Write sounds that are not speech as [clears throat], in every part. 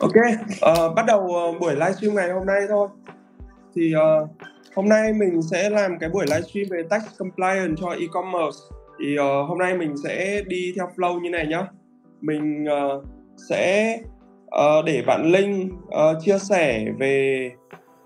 Ok, uh, bắt đầu uh, buổi livestream ngày hôm nay thôi. Thì uh, hôm nay mình sẽ làm cái buổi livestream về tax compliance cho e-commerce. Thì uh, hôm nay mình sẽ đi theo flow như này nhá. Mình uh, sẽ uh, để bạn Linh uh, chia sẻ về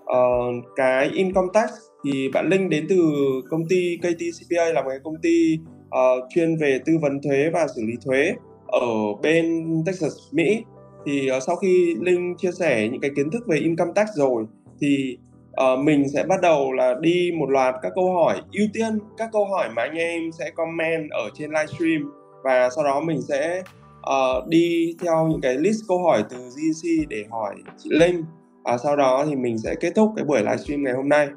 uh, cái income tax. Thì bạn Linh đến từ công ty KTCPA là một cái công ty uh, chuyên về tư vấn thuế và xử lý thuế ở bên Texas, Mỹ thì uh, sau khi linh chia sẻ những cái kiến thức về income tax rồi thì uh, mình sẽ bắt đầu là đi một loạt các câu hỏi ưu tiên các câu hỏi mà anh em sẽ comment ở trên livestream. Và sau đó mình sẽ uh, đi theo những cái list câu hỏi từ GC để hỏi chị Linh. Và sau đó thì mình sẽ kết thúc cái buổi livestream ngày hôm nay.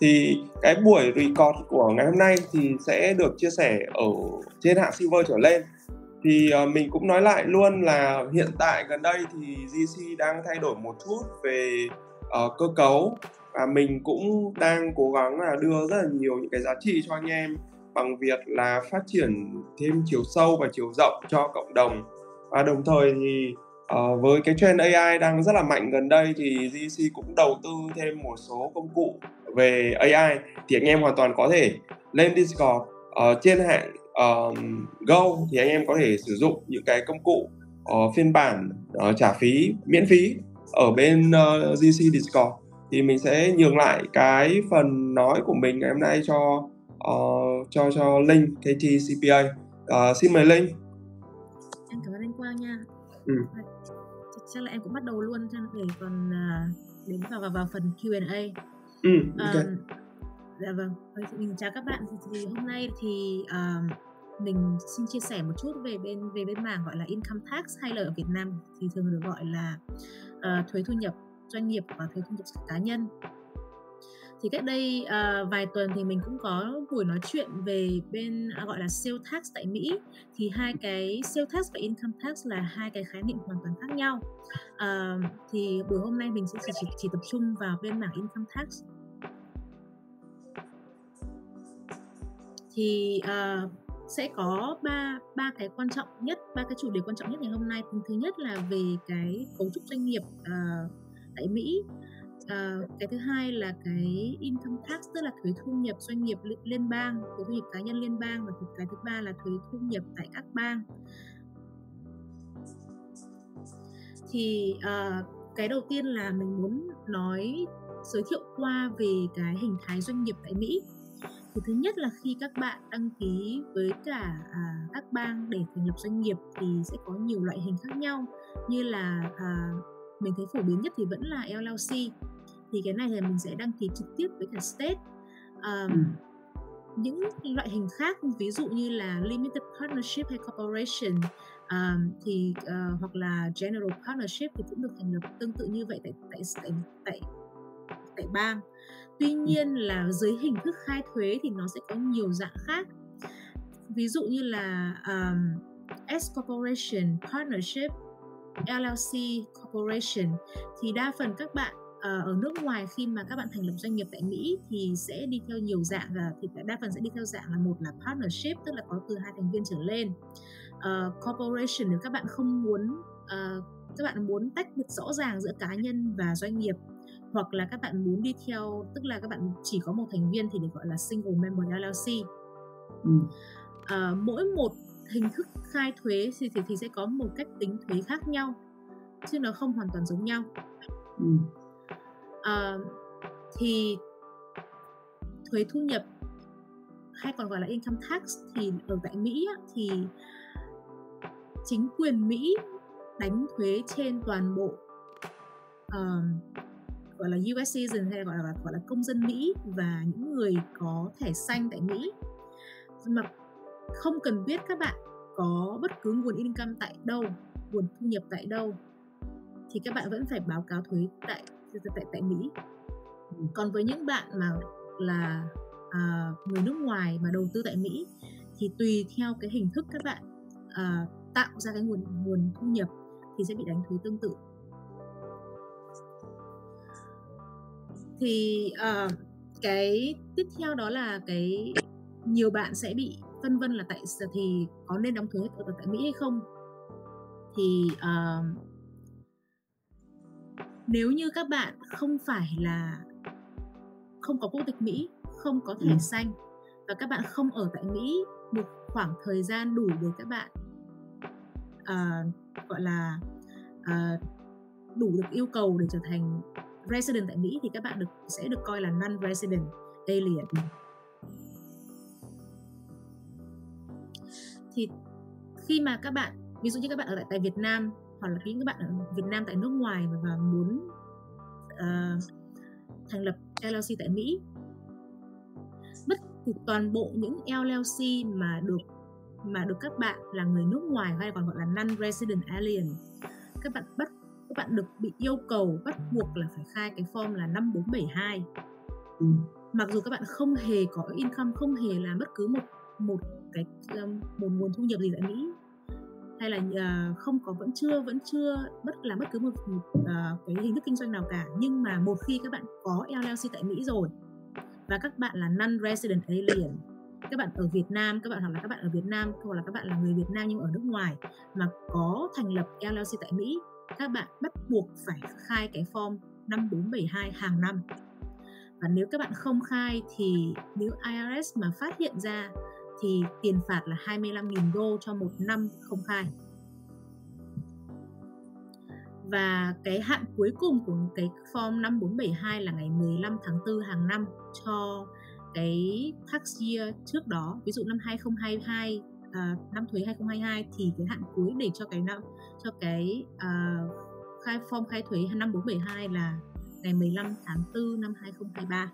Thì cái buổi record của ngày hôm nay thì sẽ được chia sẻ ở trên hạng silver trở lên thì ờ, mình cũng nói lại luôn là hiện tại gần đây thì GC đang thay đổi một chút về uh, cơ cấu. Và mình cũng đang cố gắng là đưa rất là nhiều những cái giá trị cho anh em bằng việc là phát triển thêm chiều sâu và chiều rộng cho cộng đồng. Và đồng thời thì uh, với cái trend AI đang rất là mạnh gần đây thì GC cũng đầu tư thêm một số công cụ về AI thì anh em hoàn toàn có thể lên Discord uh, trên hạng um, Go thì anh em có thể sử dụng những cái công cụ uh, phiên bản uh, trả phí miễn phí ở bên uh, GC Discord. Thì mình sẽ nhường lại cái phần nói của mình ngày hôm nay cho uh, cho cho Linh KT CPA uh, xin mời Linh em cảm ơn anh Quang nha. Ừ. chắc là em cũng bắt đầu luôn cho để còn uh, đến vào vào, vào phần Q&A ừ, okay. um, dạ vâng. Mình chào các bạn. Thì, hôm nay thì um, mình xin chia sẻ một chút về bên về bên mảng gọi là income tax hay là ở Việt Nam thì thường được gọi là uh, thuế thu nhập doanh nghiệp và thuế thu nhập cá nhân. Thì cách đây uh, vài tuần thì mình cũng có buổi nói chuyện về bên uh, gọi là sales tax tại Mỹ. Thì hai cái sales tax và income tax là hai cái khái niệm hoàn toàn khác nhau. Uh, thì buổi hôm nay mình sẽ chỉ, chỉ, chỉ tập trung vào bên mảng income tax. Thì uh, sẽ có ba ba cái quan trọng nhất ba cái chủ đề quan trọng nhất ngày hôm nay. Thứ nhất là về cái cấu trúc doanh nghiệp uh, tại Mỹ. Uh, cái thứ hai là cái income tax tức là thuế thu nhập doanh nghiệp liên bang thuế thu nhập cá nhân liên bang. Và cái thứ ba là thuế thu nhập tại các bang. Thì uh, cái đầu tiên là mình muốn nói giới thiệu qua về cái hình thái doanh nghiệp tại Mỹ thì thứ nhất là khi các bạn đăng ký với cả à, các bang để thành lập doanh nghiệp thì sẽ có nhiều loại hình khác nhau. Như là à, mình thấy phổ biến nhất thì vẫn là LLC thì cái này thì mình sẽ đăng ký trực tiếp với cả state. Ừ. những loại hình khác ví dụ như là limited partnership hay corporation um, thì uh, hoặc là general partnership thì cũng được thành lập tương tự như vậy tại tại tại tại, tại bang tuy nhiên là dưới hình thức khai thuế thì nó sẽ có nhiều dạng khác. Ví dụ như là um, S corporation partnership LLC corporation thì đa phần các bạn uh, ở nước ngoài khi mà các bạn thành lập doanh nghiệp tại Mỹ thì sẽ đi theo nhiều dạng là thì đa phần sẽ đi theo dạng là một là partnership tức là có từ hai thành viên trở lên. Uh, corporation nếu các bạn không muốn uh, các bạn muốn tách biệt rõ ràng giữa cá nhân và doanh nghiệp hoặc là các bạn muốn đi theo tức là các bạn chỉ có một thành viên thì được gọi là single member LLC ừ. à, mỗi một hình thức khai thuế thì, thì thì sẽ có một cách tính thuế khác nhau chứ nó không hoàn toàn giống nhau ừ. à, thì thuế thu nhập hay còn gọi là income tax thì ở tại Mỹ á, thì chính quyền Mỹ đánh thuế trên toàn bộ uh, gọi là US citizen hay gọi là gọi là công dân Mỹ và những người có thẻ xanh tại Mỹ mà không cần biết các bạn có bất cứ nguồn income tại đâu nguồn thu nhập tại đâu thì các bạn vẫn phải báo cáo thuế tại tại tại Mỹ. Còn với những bạn mà là à, người nước ngoài mà đầu tư tại Mỹ thì tùy theo cái hình thức các bạn à, tạo ra cái nguồn nguồn thu nhập thì sẽ bị đánh thuế tương tự. Thì uh, cái tiếp theo đó là cái nhiều bạn sẽ bị phân vân là tại thì có nên đóng thuế ở tại Mỹ hay không thì uh, nếu như các bạn không phải là không có quốc tịch Mỹ, không có thẻ ừ. xanh và các bạn không ở tại Mỹ một khoảng thời gian đủ để các bạn uh, gọi là uh, đủ được yêu cầu để trở thành resident tại Mỹ thì các bạn được sẽ được coi là non-resident alien. Thì khi mà các bạn ví dụ như các bạn ở tại, tại Việt Nam hoặc là những các bạn ở Việt Nam tại nước ngoài và, và muốn uh, thành lập LLC tại Mỹ bất thì toàn bộ những LLC mà được mà được các bạn là người nước ngoài hay còn gọi là non-resident alien các bạn bắt các bạn được bị yêu cầu bắt buộc là phải khai cái form là 5472 ừ. mặc dù các bạn không hề có income không hề làm bất cứ một một cái um, một nguồn thu nhập gì tại Mỹ hay là uh, không có vẫn chưa vẫn chưa bất làm bất cứ một, một uh, cái hình thức kinh doanh nào cả nhưng mà một khi các bạn có LLC tại Mỹ rồi và các bạn là non-resident alien các bạn ở Việt Nam các bạn hoặc là các bạn ở Việt Nam hoặc là các bạn là người Việt Nam nhưng ở nước ngoài mà có thành lập LLC tại Mỹ các bạn bắt buộc phải khai cái form 5472 hàng năm và nếu các bạn không khai thì nếu IRS mà phát hiện ra thì tiền phạt là 25.000 đô cho một năm không khai. Và cái hạn cuối cùng của cái form 5472 là ngày 15 tháng 4 hàng năm cho cái tax year trước đó, ví dụ năm 2022 à, năm thuế 2022 thì cái hạn cuối để cho cái năm cho cái à, khai form khai thuế năm 472 là ngày 15 tháng 4 năm 2023.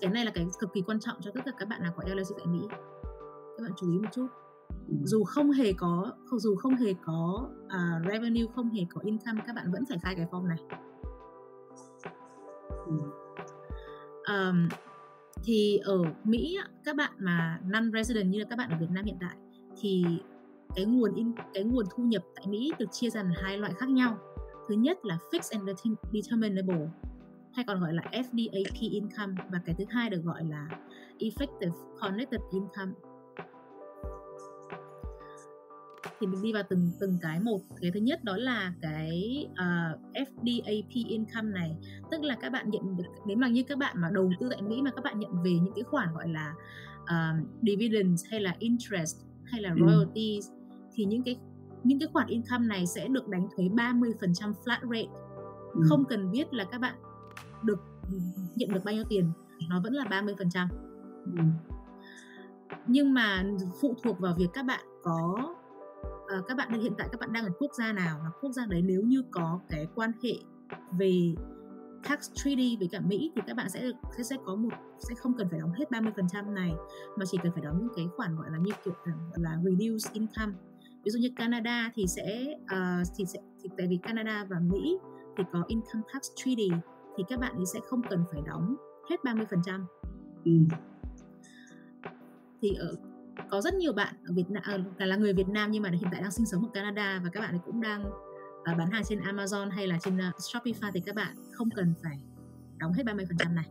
cái này là cái cực kỳ quan trọng cho tất cả các bạn nào có LLC tại Mỹ các bạn chú ý một chút ừ. dù không hề có dù không hề có uh, revenue không hề có income các bạn vẫn phải khai cái form này um, thì ở Mỹ các bạn mà non resident như là các bạn ở Việt Nam hiện tại thì cái nguồn in cái nguồn thu nhập tại Mỹ được chia ra thành hai loại khác nhau. Thứ nhất là fixed and determinable hay còn gọi là FDAP income và cái thứ hai được gọi là effective connected income. Thì mình đi vào từng từng cái một. Cái thứ nhất đó là cái ờ, uh, FDAP income này. Tức là các bạn nhận được nếu mà như các bạn mà đầu tư tại Mỹ mà các bạn nhận về những cái khoản gọi là uh, dividends hay là interest hay là royalties ừ. thì những cái những cái khoản income này sẽ được đánh thuế 30% flat rate ừ. không cần biết là các bạn được nhận được bao nhiêu tiền nó vẫn là 30% phần ừ. nhưng mà phụ thuộc vào việc các bạn có uh, các bạn hiện tại các bạn đang ở quốc gia nào và quốc gia đấy nếu như có cái quan hệ về tax treaty với cả Mỹ thì các bạn sẽ được sẽ, sẽ có một sẽ không cần phải đóng hết 30% này mà chỉ cần phải đóng những cái khoản gọi là như kiểu gọi là reduced income ví dụ như Canada thì sẽ uh, thì sẽ thì tại vì Canada và Mỹ thì có income tax treaty thì các bạn ấy sẽ không cần phải đóng hết 30%. Ừ. Thì ở có rất nhiều bạn ở Việt Nam à, là người Việt Nam nhưng mà hiện tại đang sinh sống ở Canada và các bạn ấy cũng đang bán hàng trên Amazon hay là trên uh, Shopify thì các bạn không cần phải đóng hết 30% này.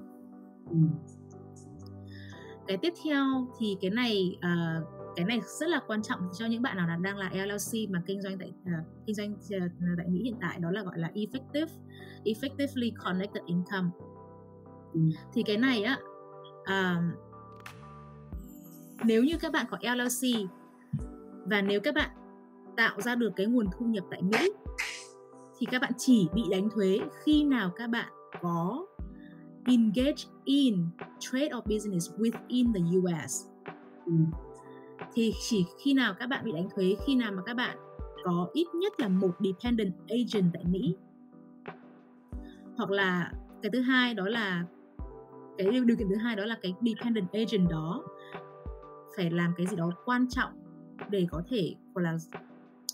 Ừ. Cái tiếp theo thì cái này uh, cái này rất là quan trọng cho những bạn nào đang là LLC mà kinh doanh tại uh, kinh doanh uh, tại Mỹ hiện tại đó là gọi là effective effectively connected income ừ. thì cái này á uh, nếu như các bạn có LLC và nếu các bạn tạo ra được cái nguồn thu nhập tại Mỹ. Thì các bạn chỉ bị đánh thuế khi nào các bạn có engage in trade or business within the US. Ừ. Thì chỉ khi nào các bạn bị đánh thuế, khi nào mà các bạn có ít nhất là một dependent agent tại Mỹ. Hoặc là cái thứ hai đó là, cái điều kiện thứ hai đó là cái dependent agent đó phải làm cái gì đó quan trọng để có thể gọi là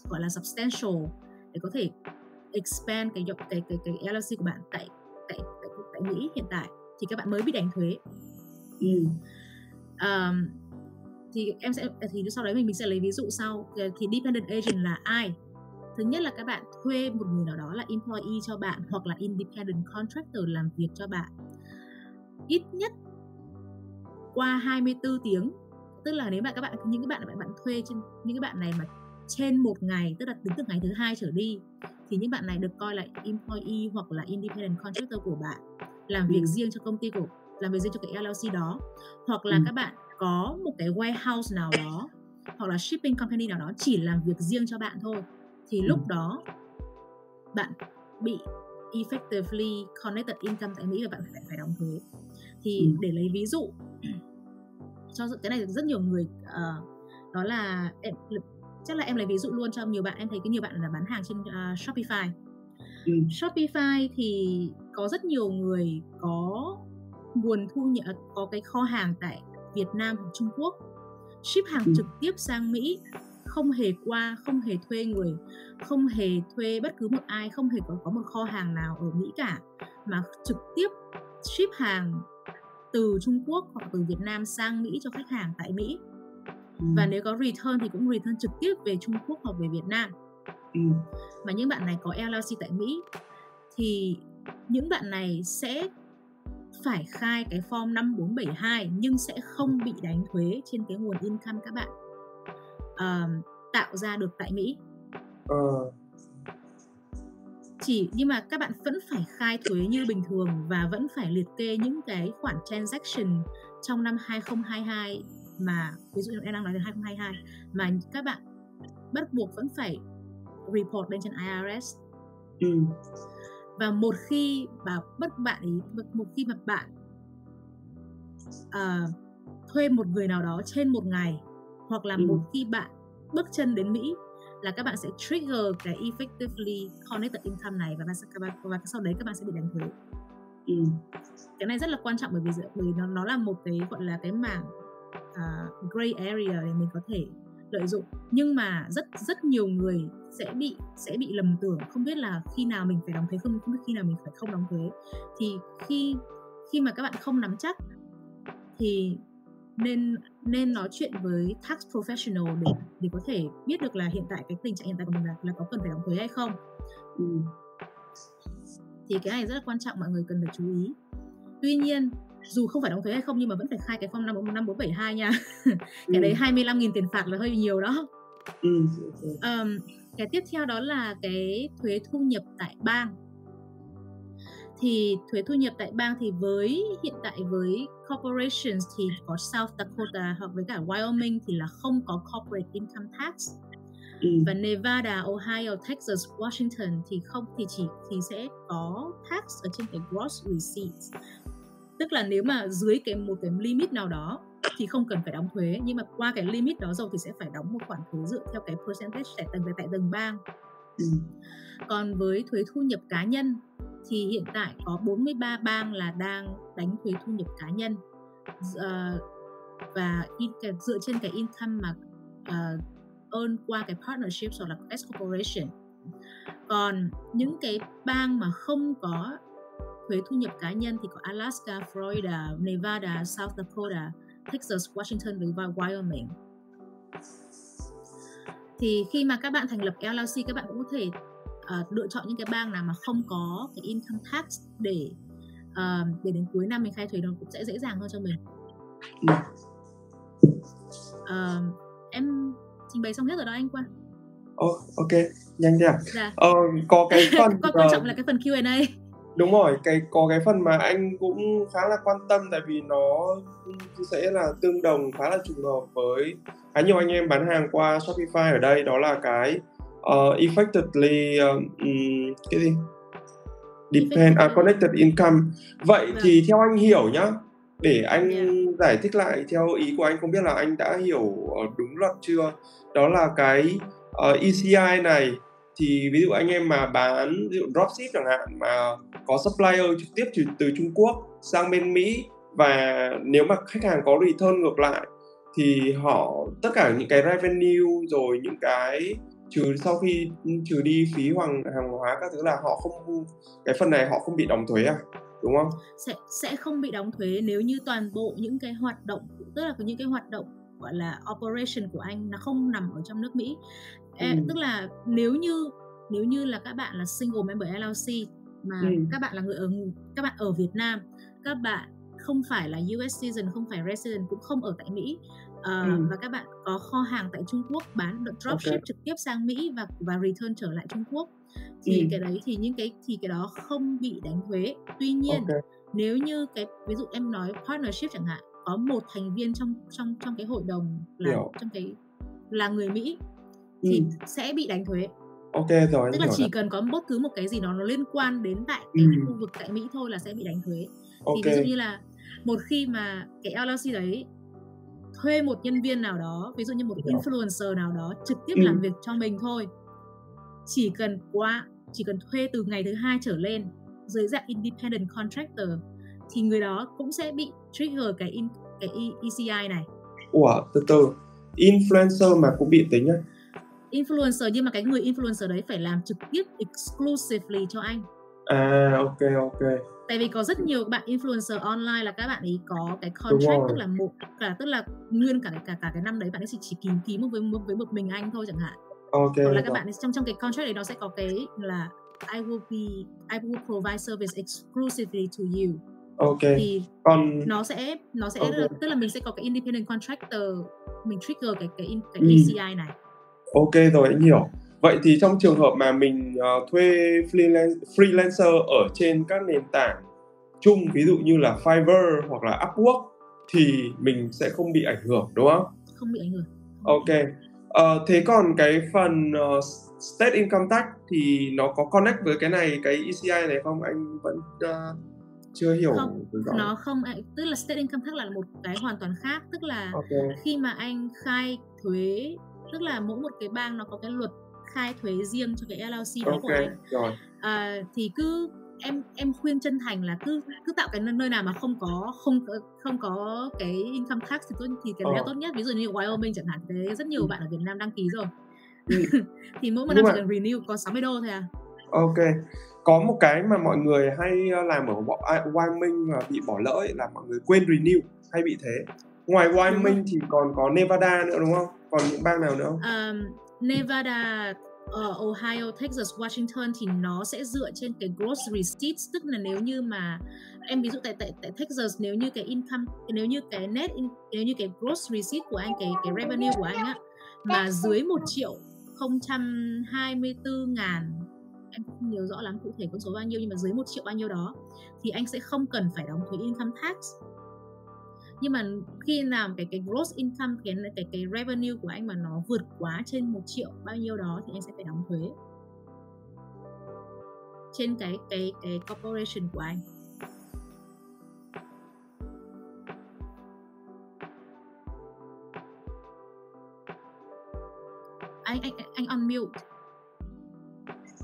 gọi là substantial để có thể expand cái cái cái cái LLC của bạn tại tại tại, tại Mỹ hiện tại thì các bạn mới bị đánh thuế. Ừ. Um, thì em sẽ thì sau đấy mình mình sẽ lấy ví dụ sau thì dependent agent là ai thứ nhất là các bạn thuê một người nào đó là employee cho bạn hoặc là independent contractor làm việc cho bạn ít nhất qua 24 tiếng tức là nếu mà các bạn những cái bạn bạn bạn thuê trên những cái bạn này mà trên một ngày tức là tính từ ngày thứ hai trở đi thì những bạn này được coi là employee hoặc là independent contractor của bạn làm việc ừ. riêng cho công ty của làm việc riêng cho cái LLC đó hoặc là ừ. các bạn có một cái warehouse nào đó hoặc là shipping company nào đó chỉ làm việc riêng cho bạn thôi thì ừ. lúc đó bạn bị effectively connected income tại Mỹ và bạn phải phải đóng thuế thì ừ. để lấy ví dụ [clears throat] cho cái này rất nhiều người uh, đó là em chắc là em lấy ví dụ luôn cho nhiều bạn em thấy cái nhiều bạn là bán hàng trên uh, Shopify ừ. Shopify thì có rất nhiều người có nguồn thu nhập có cái kho hàng tại Việt Nam hoặc Trung Quốc ship hàng ừ. trực tiếp sang Mỹ không hề qua không hề thuê người không hề thuê bất cứ một ai không hề có, có một kho hàng nào ở Mỹ cả mà trực tiếp ship hàng từ Trung Quốc hoặc từ Việt Nam sang Mỹ cho khách hàng tại Mỹ. Và nếu có return thì cũng return trực tiếp về Trung Quốc hoặc về Việt Nam ừ. mà những bạn này có LLC tại Mỹ thì những bạn này sẽ phải khai cái form 5472 nhưng sẽ không bị đánh thuế trên cái nguồn income các bạn uh, tạo ra được tại Mỹ. Uh. Chỉ nhưng mà các bạn vẫn phải khai thuế như bình thường và vẫn phải liệt kê những cái khoản transaction trong năm 2022 mà ví dụ em đang nói đến 2022 mà các bạn bắt buộc vẫn phải report lên trên IRS. Ừ và một khi mà bất bạn ý một khi mà bạn uh, thuê một người nào đó trên một ngày hoặc là ừ. một khi bạn bước chân đến Mỹ là các bạn sẽ trigger cái effectively connected income này và, và, và sau đấy các bạn sẽ bị đánh thuế. Ừ. Cái này rất là quan trọng bởi vì bởi nó nó là một cái gọi là cái mảng uh, gray area để mình có thể lợi dụng. Nhưng mà rất rất nhiều người sẽ bị sẽ bị lầm tưởng không biết là khi nào mình phải đóng thuế không không biết khi nào mình phải không đóng thuế. Thì khi khi mà các bạn không nắm chắc thì nên nên nói chuyện với tax professional để để có thể biết được là hiện tại cái tình trạng hiện tại của mình là, là có cần phải đóng thuế hay không. Ừ. thì cái này rất là quan trọng mọi người cần được chú ý. Tuy nhiên dù không phải đóng thuế hay không nhưng mà vẫn phải khai cái form năm năm bốn bảy hai nha [laughs] cái ừ. đấy 25.000 tiền phạt là hơi nhiều đó ừ. um, cái tiếp theo đó là cái thuế thu nhập tại bang thì thuế thu nhập tại bang thì với hiện tại với corporations thì có South Dakota hoặc với cả Wyoming thì là không có corporate income tax ừ. và Nevada, Ohio, Texas, Washington thì không thì chỉ thì sẽ có tax ở trên cái gross receipts tức là nếu mà dưới cái một cái limit nào đó thì không cần phải đóng thuế nhưng mà qua cái limit đó rồi thì sẽ phải đóng một khoản thuế dựa theo cái percentage tại từng tại từng bang. Ừ. còn với thuế thu nhập cá nhân thì hiện tại có 43 bang là đang đánh thuế thu nhập cá nhân. Uh, và in, dựa trên cái income mà uh, earn qua cái partnership hoặc là S corporation. Còn những cái bang mà không có thuế thu nhập cá nhân thì có Alaska, Florida, Nevada, South Dakota, Texas, Washington và Wyoming. Thì khi mà các bạn thành lập LLC các bạn cũng có thể uh, lựa chọn những cái bang nào mà không có cái income tax để uh, để đến cuối năm mình khai thuế nó cũng sẽ dễ dàng hơn cho mình. Uh, em trình bày xong hết rồi đó anh Quang. Oh, ok, nhanh thế à? Dạ. Ờ, có cái [laughs] phần quan trọng là cái phần Q&A đúng rồi cái có cái phần mà anh cũng khá là quan tâm tại vì nó sẽ là tương đồng khá là trùng hợp với khá nhiều anh em bán hàng qua Shopify ở đây đó là cái uh, effectively um, cái gì depend uh, connected income vậy vâng. thì theo anh hiểu nhá để anh yeah. giải thích lại theo ý của anh không biết là anh đã hiểu đúng luật chưa đó là cái uh, ECI này thì ví dụ anh em mà bán ví dụ dropship chẳng hạn mà có supplier trực tiếp từ, từ Trung Quốc sang bên Mỹ và nếu mà khách hàng có return ngược lại thì họ tất cả những cái revenue rồi những cái trừ sau khi trừ đi phí hoàng hàng hóa các thứ là họ không cái phần này họ không bị đóng thuế à đúng không? Sẽ sẽ không bị đóng thuế nếu như toàn bộ những cái hoạt động tức là những cái hoạt động gọi là operation của anh nó không nằm ở trong nước Mỹ ừ. tức là nếu như nếu như là các bạn là single member LLC mà ừ. các bạn là người ở các bạn ở Việt Nam các bạn không phải là US citizen không phải resident cũng không ở tại Mỹ uh, ừ. và các bạn có kho hàng tại Trung Quốc bán dropship okay. trực tiếp sang Mỹ và và return trở lại Trung Quốc thì ừ. cái đấy thì những cái thì cái đó không bị đánh thuế tuy nhiên okay. nếu như cái ví dụ em nói partnership chẳng hạn có một thành viên trong trong trong cái hội đồng là Hiểu. trong cái là người Mỹ thì ừ. sẽ bị đánh thuế ok rồi tức là chỉ cần có bất cứ một cái gì đó nó liên quan đến tại cái ừ. khu vực tại Mỹ thôi là sẽ bị đánh thuế okay. thì ví dụ như là một khi mà cái LLC đấy thuê một nhân viên nào đó ví dụ như một influencer nào đó trực tiếp ừ. làm việc cho mình thôi chỉ cần qua chỉ cần thuê từ ngày thứ hai trở lên dưới dạng independent contractor thì người đó cũng sẽ bị trigger cái in, cái ECI này. Ủa, từ từ, influencer mà cũng bị tính nhá. Influencer nhưng mà cái người influencer đấy phải làm trực tiếp exclusively cho anh. À, ok ok. Tại vì có rất nhiều bạn influencer online là các bạn ấy có cái contract tức là một cả tức là nguyên cả cả cả cái năm đấy bạn ấy chỉ chỉ ký ký một với một với một mình anh thôi chẳng hạn. Ok. Hoặc là các bạn ấy, trong trong cái contract đấy nó sẽ có cái là I will be I will provide service exclusively to you ok thì còn nó sẽ nó sẽ okay. tức là mình sẽ có cái independent contractor mình trigger cái cái cái ừ. ECI này ok rồi anh hiểu vậy thì trong trường hợp mà mình uh, thuê freelance, freelancer ở trên các nền tảng chung ví dụ như là Fiverr hoặc là Upwork thì mình sẽ không bị ảnh hưởng đúng không? Không bị ảnh hưởng. Ok. Uh, thế còn cái phần uh, state income tax thì nó có connect với cái này cái ECI này không? Anh vẫn uh, chưa hiểu không nó không tức là state income tax là một cái hoàn toàn khác tức là okay. khi mà anh khai thuế tức là mỗi một cái bang nó có cái luật khai thuế riêng cho cái LLC đó okay. của anh Rồi. À, thì cứ em em khuyên chân thành là cứ cứ tạo cái nơi nào mà không có không không có cái income tax thì tốt thì cái đấy ờ. tốt nhất ví dụ như Wyoming chẳng hạn thế rất nhiều ừ. bạn ở Việt Nam đăng ký rồi ừ. [laughs] thì mỗi một năm chỉ cần renew có 60 đô thôi à ok có một cái mà mọi người hay ờ, làm ở Wyoming mà bị bỏ lỡ ấy là mọi người quên renew hay bị thế ngoài Wyoming thì còn có Nevada nữa đúng không còn những bang nào nữa không? Um, Nevada uh, Ohio, Texas, Washington thì nó sẽ dựa trên cái gross receipts. Tức là nếu như mà em ví dụ tại tại tại Texas nếu như cái income nếu như cái net nếu như cái gross receipt của anh cái cái revenue của anh á mà dưới một triệu 024 ngàn em không nhớ rõ lắm cụ thể con số bao nhiêu nhưng mà dưới một triệu bao nhiêu đó thì anh sẽ không cần phải đóng thuế income tax nhưng mà khi làm cái cái gross income, cái cái cái revenue của anh mà nó vượt quá trên một triệu, bao nhiêu đó thì anh sẽ phải đóng thuế. Trên cái cái cái corporation của anh. Anh anh anh on mute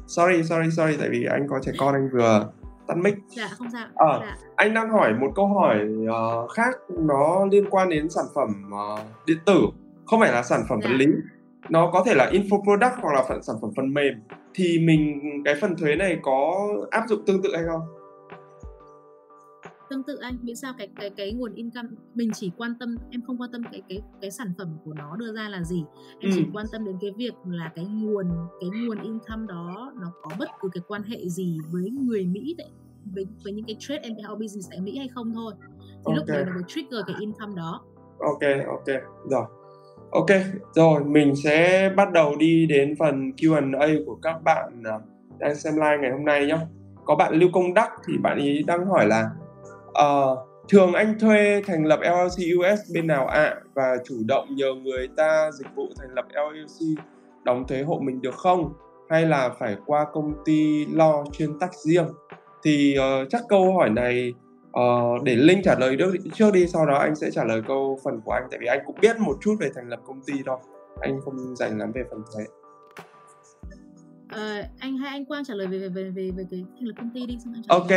sorry sorry sorry, tại vì anh có trẻ con anh vừa tắt mic dạ không sao à, dạ. anh đang hỏi một câu hỏi uh, khác nó liên quan đến sản phẩm uh, điện tử không phải là sản phẩm dạ. vật lý nó có thể là info product hoặc là phần sản phẩm phần mềm thì mình cái phần thuế này có áp dụng tương tự hay không tương tự anh miễn sao cái cái cái nguồn income mình chỉ quan tâm em không quan tâm cái cái cái sản phẩm của nó đưa ra là gì. Em ừ. chỉ quan tâm đến cái việc là cái nguồn cái nguồn income đó nó có bất cứ cái quan hệ gì với người Mỹ đấy với với những cái trade and business tại Mỹ hay không thôi. Thì okay. lúc đấy nó mới trigger cái income đó. Ok ok. Rồi. Ok rồi mình sẽ bắt đầu đi đến phần Q&A của các bạn à, đang xem live ngày hôm nay nhé có bạn Lưu Công Đắc thì bạn ấy đang hỏi là uh, thường anh thuê thành lập LLC US bên nào ạ? À, và chủ động nhờ người ta dịch vụ thành lập LLC đóng thuế hộ mình được không? Hay là phải qua công ty lo chuyên tách riêng? Thì uh, chắc câu hỏi này uh, để Linh trả lời được trước đi sau đó anh sẽ trả lời câu phần của anh tại vì anh cũng biết một chút về thành lập công ty thôi. Anh không dành lắm về phần thuế. Ờ, anh hay anh Quang trả lời về về về về, về cái thành lập công ty đi xong Ok.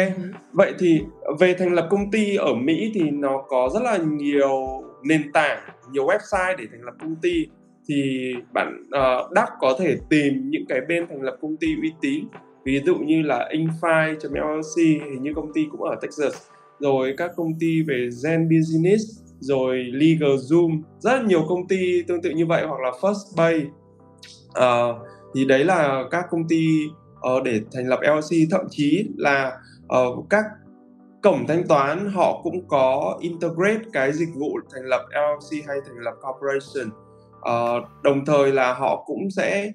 Vậy thì về thành lập công ty ở Mỹ thì nó có rất là nhiều nền tảng nhiều website để thành lập công ty. Thì bạn uh, đắc có thể tìm những cái bên thành lập công ty uy tín. Ví dụ như là Infi.llc hình như công ty cũng ở Texas. Rồi các công ty về Zen Business rồi Legal Zoom. Rất nhiều công ty tương tự như vậy hoặc là First Bay. Uh, thì đấy là các công ty uh, để thành lập LLC thậm chí là uh, các cổng thanh toán họ cũng có integrate cái dịch vụ thành lập LLC hay thành lập corporation. Uh, đồng thời là họ cũng sẽ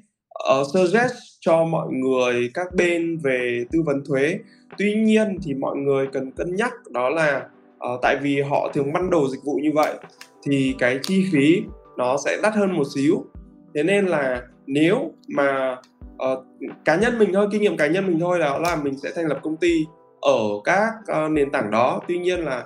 uh, suggest cho mọi người các bên về tư vấn thuế. Tuy nhiên thì mọi người cần cân nhắc đó là uh, tại vì họ thường ban đầu dịch vụ như vậy thì cái chi phí nó sẽ đắt hơn một xíu. Thế nên là nếu mà uh, cá nhân mình thôi kinh nghiệm cá nhân mình thôi là là mình sẽ thành lập công ty ở các uh, nền tảng đó. Tuy nhiên là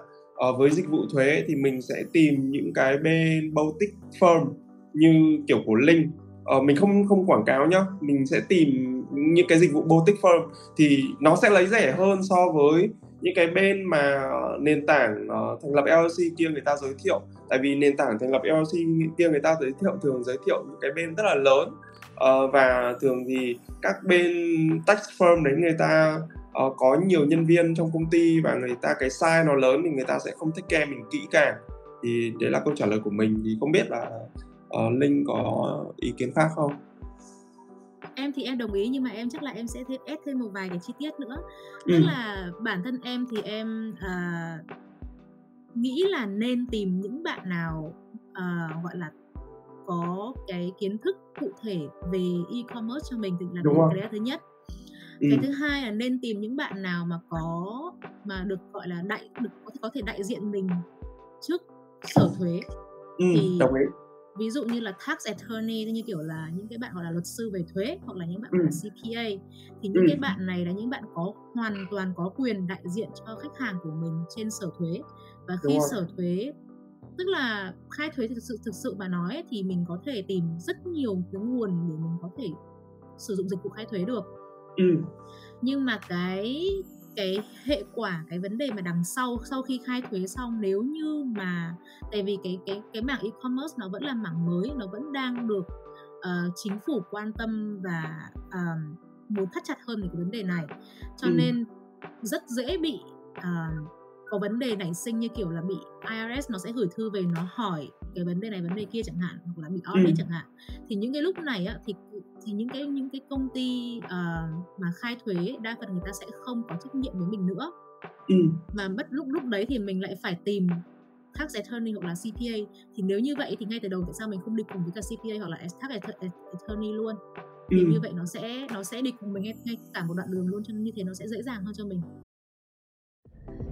uh, với dịch vụ thuế thì mình sẽ tìm những cái bên boutique firm như kiểu của linh. Uh, mình không không quảng cáo nhá. Mình sẽ tìm những cái dịch vụ boutique firm thì nó sẽ lấy rẻ hơn so với những cái bên mà nền tảng uh, thành lập LLC kia người ta giới thiệu. Tại vì nền tảng thành lập LLC kia người ta giới thiệu thường giới thiệu những cái bên rất là lớn uh, và thường thì các bên tax firm đấy người ta uh, có nhiều nhân viên trong công ty và người ta cái size nó lớn thì người ta sẽ không thích care mình kỹ càng. Thì đấy là câu trả lời của mình. Thì không biết là uh, linh có ý kiến khác không? Em thì em đồng ý nhưng mà em chắc là em sẽ thêm ép thêm một vài cái chi tiết nữa. Tức ừ. là bản thân em thì em uh, nghĩ là nên tìm những bạn nào uh, gọi là có cái kiến thức cụ thể về e-commerce cho mình thì là Đúng cái thứ nhất ừ. cái thứ hai là nên tìm những bạn nào mà có mà được gọi là đại được có thể, có thể đại diện mình trước sở thuế ừ, thì đồng ý ví dụ như là tax attorney như kiểu là những cái bạn gọi là luật sư về thuế hoặc là những bạn ừ. là CPA thì những ừ. cái bạn này là những bạn có hoàn toàn có quyền đại diện cho khách hàng của mình trên sở thuế và khi sở thuế tức là khai thuế thực sự thực sự mà nói thì mình có thể tìm rất nhiều cái nguồn để mình có thể sử dụng dịch vụ khai thuế được ừ. nhưng mà cái cái hệ quả cái vấn đề mà đằng sau sau khi khai thuế xong nếu như mà tại vì cái cái cái mảng e-commerce nó vẫn là mảng mới nó vẫn đang được uh, chính phủ quan tâm và uh, muốn thắt chặt hơn về cái vấn đề này cho ừ. nên rất dễ bị uh, có vấn đề nảy sinh như kiểu là bị IRS nó sẽ gửi thư về nó hỏi cái vấn đề này vấn đề kia chẳng hạn hoặc là bị audit ừ. chẳng hạn thì những cái lúc này á thì thì những cái những cái công ty uh, mà khai thuế đa phần người ta sẽ không có trách nhiệm với mình nữa ừ. mà mất lúc lúc đấy thì mình lại phải tìm tax attorney hoặc là CPA thì nếu như vậy thì ngay từ đầu tại sao mình không đi cùng với cả CPA hoặc là tax attorney luôn thì ừ. như vậy nó sẽ nó sẽ đi cùng mình ngay, ngay cả một đoạn đường luôn cho nên như thế nó sẽ dễ dàng hơn cho mình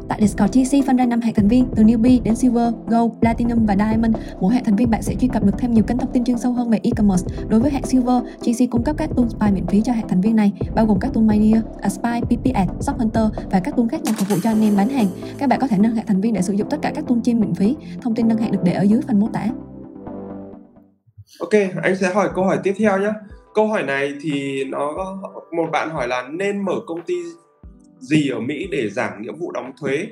Tại Discord GC phân ra 5 hệ thành viên từ newbie đến silver, gold, platinum và diamond. Mỗi hệ thành viên bạn sẽ truy cập được thêm nhiều kênh thông tin chuyên sâu hơn về e-commerce. Đối với hệ silver, GC cung cấp các tool spy miễn phí cho hệ thành viên này, bao gồm các tool Mania, Aspy, PPS, Shop Hunter và các tool khác nhằm phục vụ cho anh em bán hàng. Các bạn có thể nâng hệ thành viên để sử dụng tất cả các tool trên miễn phí. Thông tin nâng hạng được để ở dưới phần mô tả. Ok, anh sẽ hỏi câu hỏi tiếp theo nhé. Câu hỏi này thì nó một bạn hỏi là nên mở công ty gì ở Mỹ để giảm nghĩa vụ đóng thuế?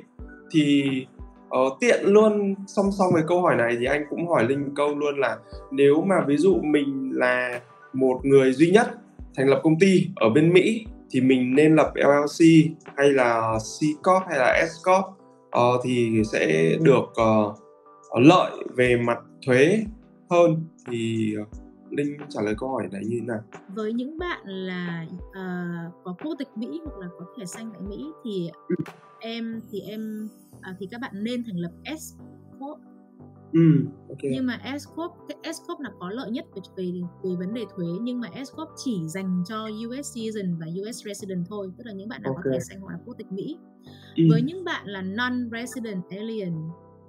Thì uh, tiện luôn song song với câu hỏi này thì anh cũng hỏi linh câu luôn là nếu mà ví dụ mình là một người duy nhất thành lập công ty ở bên Mỹ thì mình nên lập LLC hay là C corp hay là S corp? Uh, thì sẽ được uh, lợi về mặt thuế hơn. Thì uh, Linh trả lời câu hỏi này như thế nào? Với những bạn là uh, có quốc tịch Mỹ hoặc là có thẻ xanh tại Mỹ thì ừ. em thì em uh, thì các bạn nên thành lập S corp. Ừ, okay. Nhưng mà S corp cái S corp là có lợi nhất về về, về vấn đề thuế nhưng mà S corp chỉ dành cho US citizen và US resident thôi, tức là những bạn nào okay. có thẻ xanh hoặc là quốc tịch Mỹ. Ừ. Với những bạn là non-resident alien